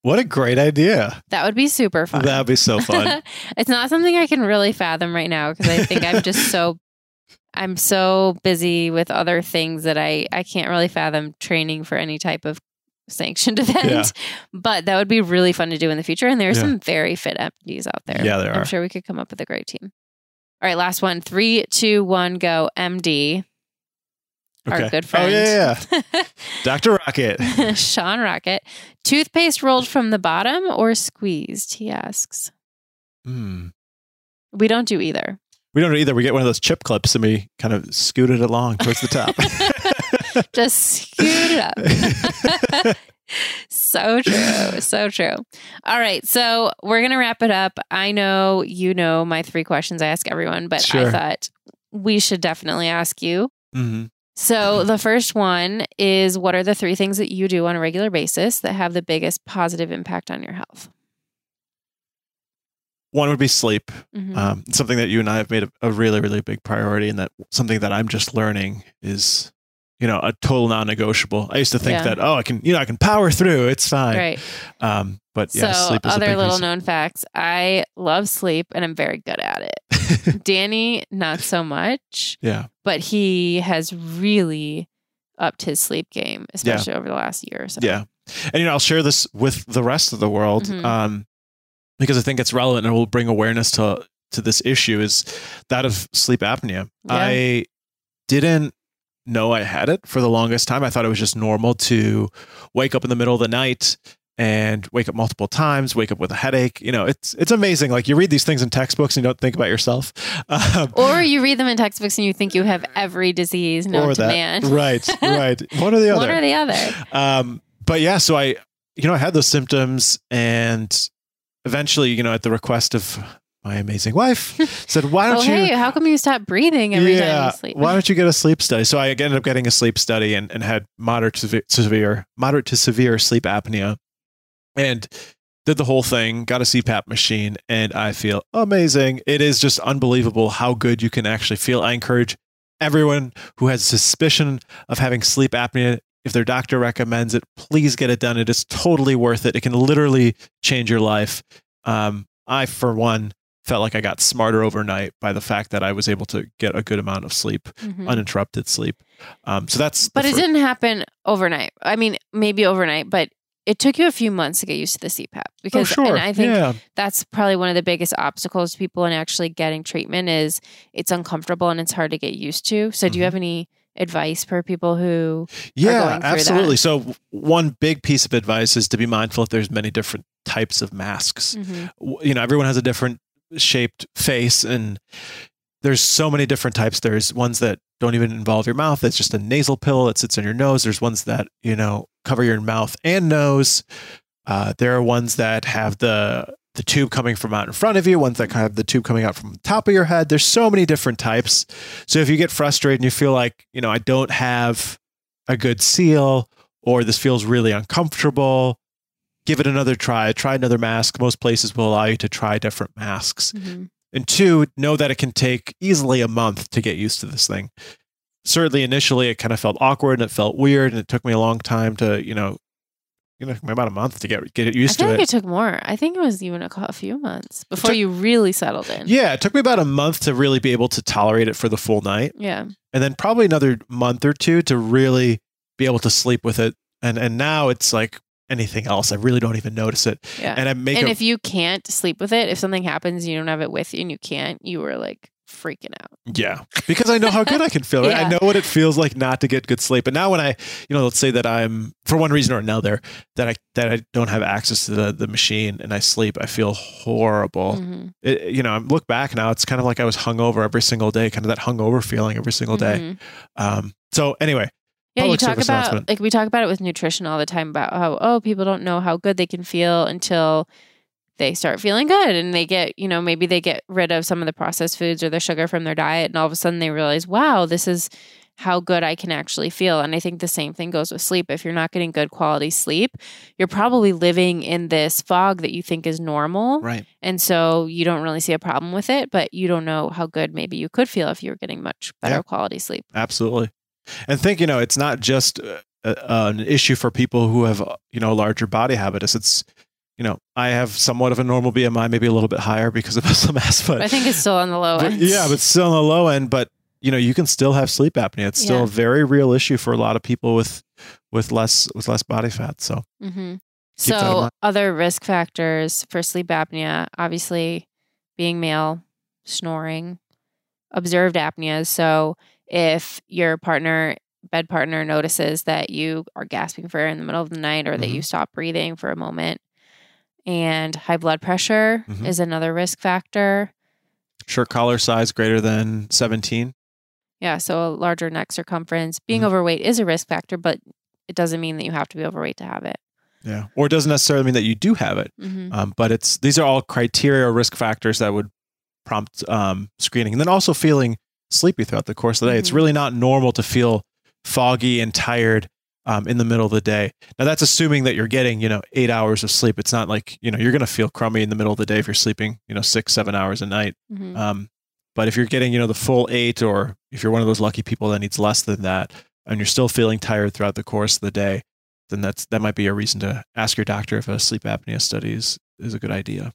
What a great idea. That would be super fun. That'd be so fun. it's not something I can really fathom right now because I think I'm just so I'm so busy with other things that I I can't really fathom training for any type of sanctioned event. Yeah. But that would be really fun to do in the future. And there's Yeah. some very fit MDs out there. Yeah, there are. I'm sure we could come up with a great team. All right, last one. Three, two, one, go. MD. Our Okay. good Oh, friend. yeah, yeah. Dr. Rocket. Sean Rocket. Toothpaste rolled from the bottom or squeezed? He asks. Hmm. We don't do either. We don't either. We get one of those chip clips and we kind of scoot it along towards the top. Just scoot it up. so true. So true. All right. So we're going to wrap it up. I know you know my three questions I ask everyone, but I thought we should definitely ask you. hmm So the first one is what are the three things that you do on a regular basis that have the biggest positive impact on your health? One would be sleep. Mhm. Um, something that you and I have made a, a really, really big priority, and that something that I'm just learning is, you know, a total non-negotiable. I used to think Yeah. that, oh, I can, you know, I can power through. It's fine. Right. Um, but yeah, so sleep is a other little reason. known facts. I love sleep and I'm very good at it. Dani, not so much. yeah. But he has really upped his sleep game, especially over the last year or so. Yeah. And, you know, I'll share this with the rest of the world Mhm. um, because I think it's relevant and will bring awareness to, to this issue is that of sleep apnea. Yeah. I didn't know I had it for the longest time. I thought it was just normal to wake up in the middle of the night and wake up multiple times, wake up with a headache. You know, it's it's amazing. Like you read these things in textbooks and you don't think about yourself. Um, Or you read them in textbooks and you think you have every disease known to man. Right, right. One or the other. One or the other. Um, but yeah, so I, you know, I had those symptoms and eventually, you know, at the request of my amazing wife, said, why don't Oh, you? hey, how come you stop breathing every time you sleep? why don't you get a sleep study? So I ended up getting a sleep study and, and had moderate to severe, moderate to severe sleep apnea and did the whole thing, got a CPAP machine, and I feel amazing. It is just unbelievable how good you can actually feel. I encourage everyone who has suspicion of having sleep apnea, if their doctor recommends it, please get it done. It is totally worth it. It can literally change your life. Um, I, for one, felt like I got smarter overnight by the fact that I was able to get a good amount of sleep, Mhm. uninterrupted sleep. Um, so that's. But it didn't happen overnight. I mean, maybe overnight, but it took you a few months to get used to the CPAP Oh, because sure. and I think yeah. that's probably one of the biggest obstacles to people in actually getting treatment is it's uncomfortable and it's hard to get used to. So do you Mhm. have any advice for people who Yeah, going through absolutely. that. So one big piece of advice is to be mindful if there's many different types of masks. Mhm. You know, everyone has a different shaped face and there's so many different types. There's ones that don't even involve your mouth. It's just a nasal pill that sits on your nose. There's ones that, you know, cover your mouth and nose. Uh, there are ones that have the the tube coming from out in front of you, ones that have the tube coming out from the top of your head. There's so many different types. So if you get frustrated and you feel like, you know, I don't have a good seal or this feels really uncomfortable, give it another try. Try another mask. Most places will allow you to try different masks. Mhm. And two, know that it can take easily a month to get used to this thing. Certainly, initially, it kind of felt awkward and it felt weird, and it took me a long time to, you know, you know, about a month to get get I used feel to like it. it took more. I think it was even a, a few months before took- you really settled in. Yeah, it took me about a month to really be able to tolerate it for the full night, Yeah. and then probably another month or two to really be able to sleep with it. And and now it's like anything else, I really don't even notice it. Yeah. And I make and a, if you can't sleep with it, if something happens, you don't have it with you and you can't, you were like freaking out. Yeah, because I know how good I can feel. Right? I know what it feels like not to get good sleep. But now when I, you know, let's say that I'm for one reason or another that I that I don't have access to the the machine and I sleep, I feel horrible. Mhm. It, you know, I look back now, it's kind of like I was hungover every single day, kind of that hungover feeling every single day. Mhm. Um, so anyway, Yeah, Public you talk about like we talk about it with nutrition all the time about how oh people don't know how good they can feel until they start feeling good and they get you know maybe they get rid of some of the processed foods or the sugar from their diet and all of a sudden they realize wow this is how good I can actually feel and I think the same thing goes with sleep if you're not getting good quality sleep you're probably living in this fog that you think is normal right. and so you don't really see a problem with it but you don't know how good maybe you could feel if you were getting much better Yeah. quality sleep Absolutely. And think, you know, it's not just uh, uh, an issue for people who have, you know, larger body habitus. It's, you know, I have somewhat of a normal BMI, maybe a little bit higher because of muscle mass, but, I think it's still on the low but end yeah, but still on the low end. But you know, you can still have sleep apnea. It's still Yeah. a very real issue for a lot of people with with less with less body fat. So hmm in So, other risk factors for sleep apnea, obviously being male, snoring, observed apneas. So, if your partner, bed partner, notices that you are gasping for air in the middle of the night or that Mhm. you stop breathing for a moment, and high blood pressure Mhm. is another risk factor. shirt collar size greater than 17. Yeah. So, a larger neck circumference. Being Mhm. overweight is a risk factor, but it doesn't mean that you have to be overweight to have it. Yeah. Or it doesn't necessarily mean that you do have it. hmm Um, but it's these are all criteria or risk factors that would prompt um, screening. And then also feeling sleepy throughout the course of the day. It's Mhm. really not normal to feel foggy and tired um, in the middle of the day. Now that's assuming that you're getting, you know, eight hours of sleep. It's not like, you know, you're going to feel crummy in the middle of the day if you're sleeping, you know, six, seven hours a night. hmm Um, but if you're getting, you know, the full eight, or if you're one of those lucky people that needs less than that, and you're still feeling tired throughout the course of the day, then that's that might be a reason to ask your doctor if a sleep apnea study is, is a good idea.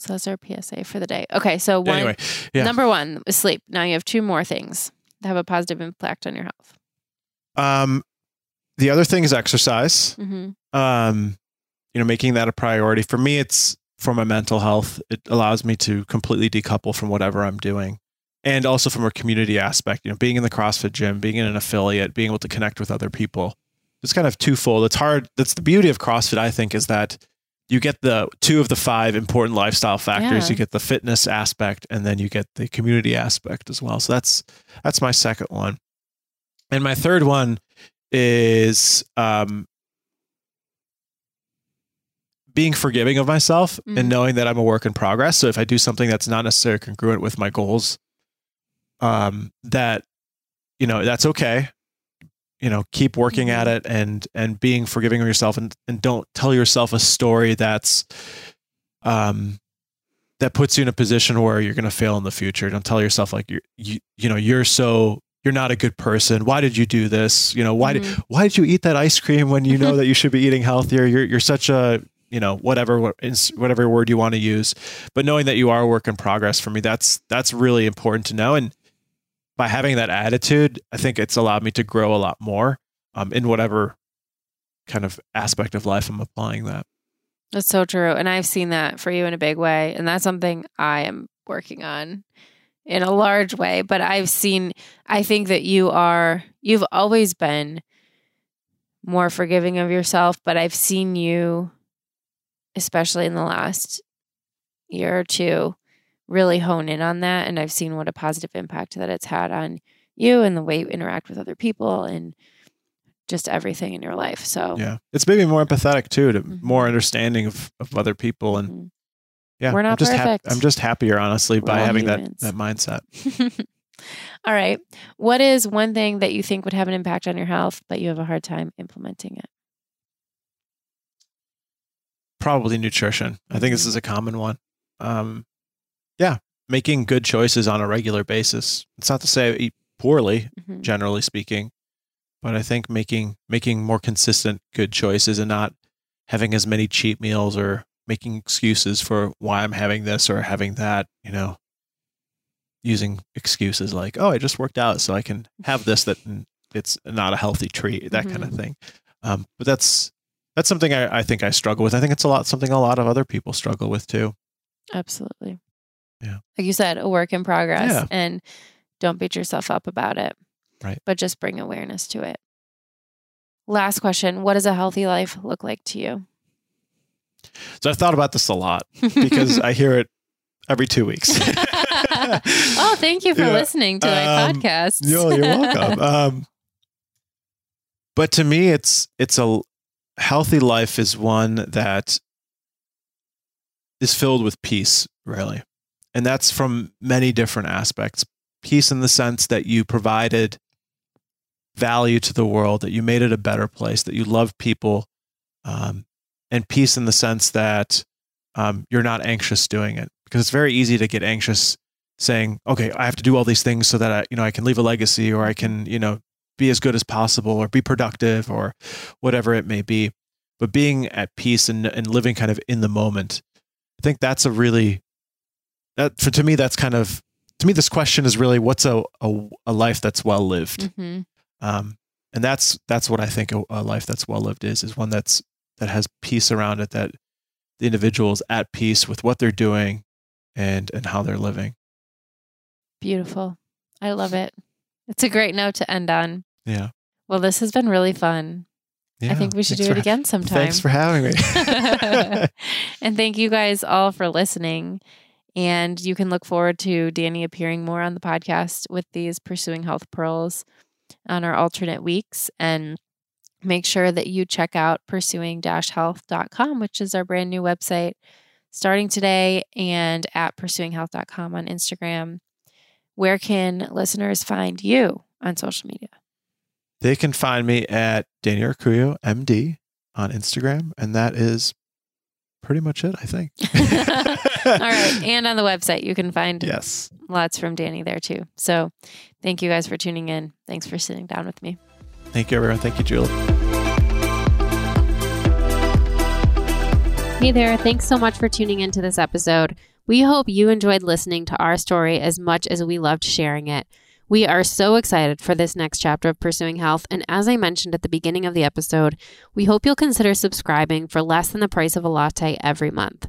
So, that's our PSA for the day. Okay. So, one, Anyway, yeah. Number one is sleep. Now you have two more things that have a positive impact on your health. Um, the other thing is exercise. Mm-hmm. Um, you know, making that a priority for me. It's for my mental health. It allows me to completely decouple from whatever I'm doing, and also from a community aspect. You know, being in the CrossFit gym, being in an affiliate, being able to connect with other people. It's kind of twofold. It's hard. That's the beauty of CrossFit. I think is that you get the two of the five important lifestyle factors. Yeah. You get the fitness aspect, and then you get the community aspect as well. So that's that's my second one, and my third one is um, being forgiving of myself Mhm. and knowing that I'm a work in progress. So if I do something that's not necessarily congruent with my goals, um, that you know that's okay. You know, keep working at it and and being forgiving of yourself and and don't tell yourself a story that's um that puts you in a position where you're going to fail in the future. Don't tell yourself like you're you you know you're so you're not a good person. Why did you do this? You know why did Mhm. why did you eat that ice cream when you know that you should be eating healthier? You're you're such a you know whatever what- whatever word you want to use, but knowing that you are a work in progress for me, that's that's really important to know. And by having that attitude, I think it's allowed me to grow a lot more um, in whatever kind of aspect of life I'm applying that. That's so true. And I've seen that for you in a big way. And that's something I am working on in a large way, but I've seen, I think that you are, you've always been more forgiving of yourself, but I've seen you, especially in the last year or two, really hone in on that. And I've seen what a positive impact that it's had on you and the way you interact with other people and just everything in your life. So, Yeah. It's maybe more empathetic too, to Mhm. more understanding of, of other people. And Mhm. yeah, We're not I'm just perfect. I'm just happier, honestly, We're by having humans. that, that mindset. All right. What is one thing that you think would have an impact on your health, but you have a hard time implementing it? Probably nutrition. I think this is a common one. Um, yeah, making good choices on a regular basis. It's not to say I eat poorly, Mhm. generally speaking, but I think making making more consistent good choices and not having as many cheat meals or making excuses for why I'm having this or having that. You know, using excuses like, "Oh, I just worked out, so I can have this." That it's not a healthy treat. That kind of thing. Um, but that's that's something I, I think I struggle with. I think it's a lot something a lot of other people struggle with too. Absolutely. Yeah. Like you said, a work in progress Yeah. and don't beat yourself up about it. Right. But just bring awareness to it. Last question What does a healthy life look like to you? So I've thought about this a lot because I hear it every two weeks. oh, thank you for Yeah. listening to my Um, podcast. You're, you're welcome. Um, but to me, it's it's a healthy life is one that is filled with peace, really, and that's from many different aspects. Peace in the sense that you provided value to the world, that you made it a better place, that you love people, um, and peace in the sense that um, you're not anxious doing it because it's very easy to get anxious saying, okay, I have to do all these things so that I, you know, I can leave a legacy or I can, you know, be as good as possible or be productive or whatever it may be. But being at peace and, and living kind of in the moment, I think that's a really, that for to me, that's kind of, to me, this question is really what's a, a, a life that's well lived. Mhm. Um, and that's, that's what I think a, a life that's well lived is, is one that's, that has peace around it, that the individual is at peace with what they're doing and, and how they're living. Beautiful. I love it. It's a great note to end on. Yeah. Well, this has been really fun. yeah, I think we should do it again sometime. Thanks for having me. and thank you guys all for listening. And you can look forward to Dani appearing more on the podcast with these Pursuing Health Pearls on our alternate weeks. And make sure that you check out pursuing health.com, which is our brand new website starting today, and at pursuinghealth.com on Instagram. Where can listeners find you on social media? They can find me at Daniel Urcuyo, MD, on Instagram, and that is pretty much it, I think. All right. And on the website, you can find yes. lots from Dani there too. So thank you guys for tuning in. Thanks for sitting down with me. Thank you, everyone. Thank you, Julie. Hey there, thanks so much for tuning into this episode. We hope you enjoyed listening to our story as much as we loved sharing it. We are so excited for this next chapter of Pursuing Health, and as I mentioned at the beginning of the episode, we hope you'll consider subscribing for less than the price of a latte every month.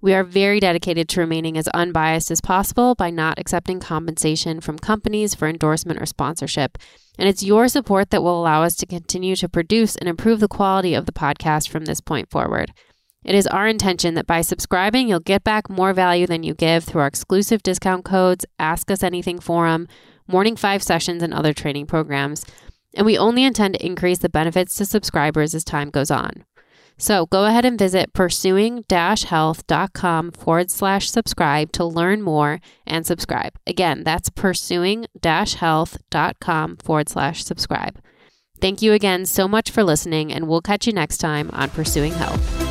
We are very dedicated to remaining as unbiased as possible by not accepting compensation from companies for endorsement or sponsorship. And it's your support that will allow us to continue to produce and improve the quality of the podcast from this point forward. It is our intention that by subscribing, you'll get back more value than you give through our exclusive discount codes, Ask Us Anything forum, Morning Five sessions, and other training programs. And we only intend to increase the benefits to subscribers as time goes on. So go ahead and visit pursuing health.com forward slash subscribe to learn more and subscribe. Again, that's pursuing health.com forward slash subscribe. Thank you again so much for listening, and we'll catch you next time on Pursuing Health.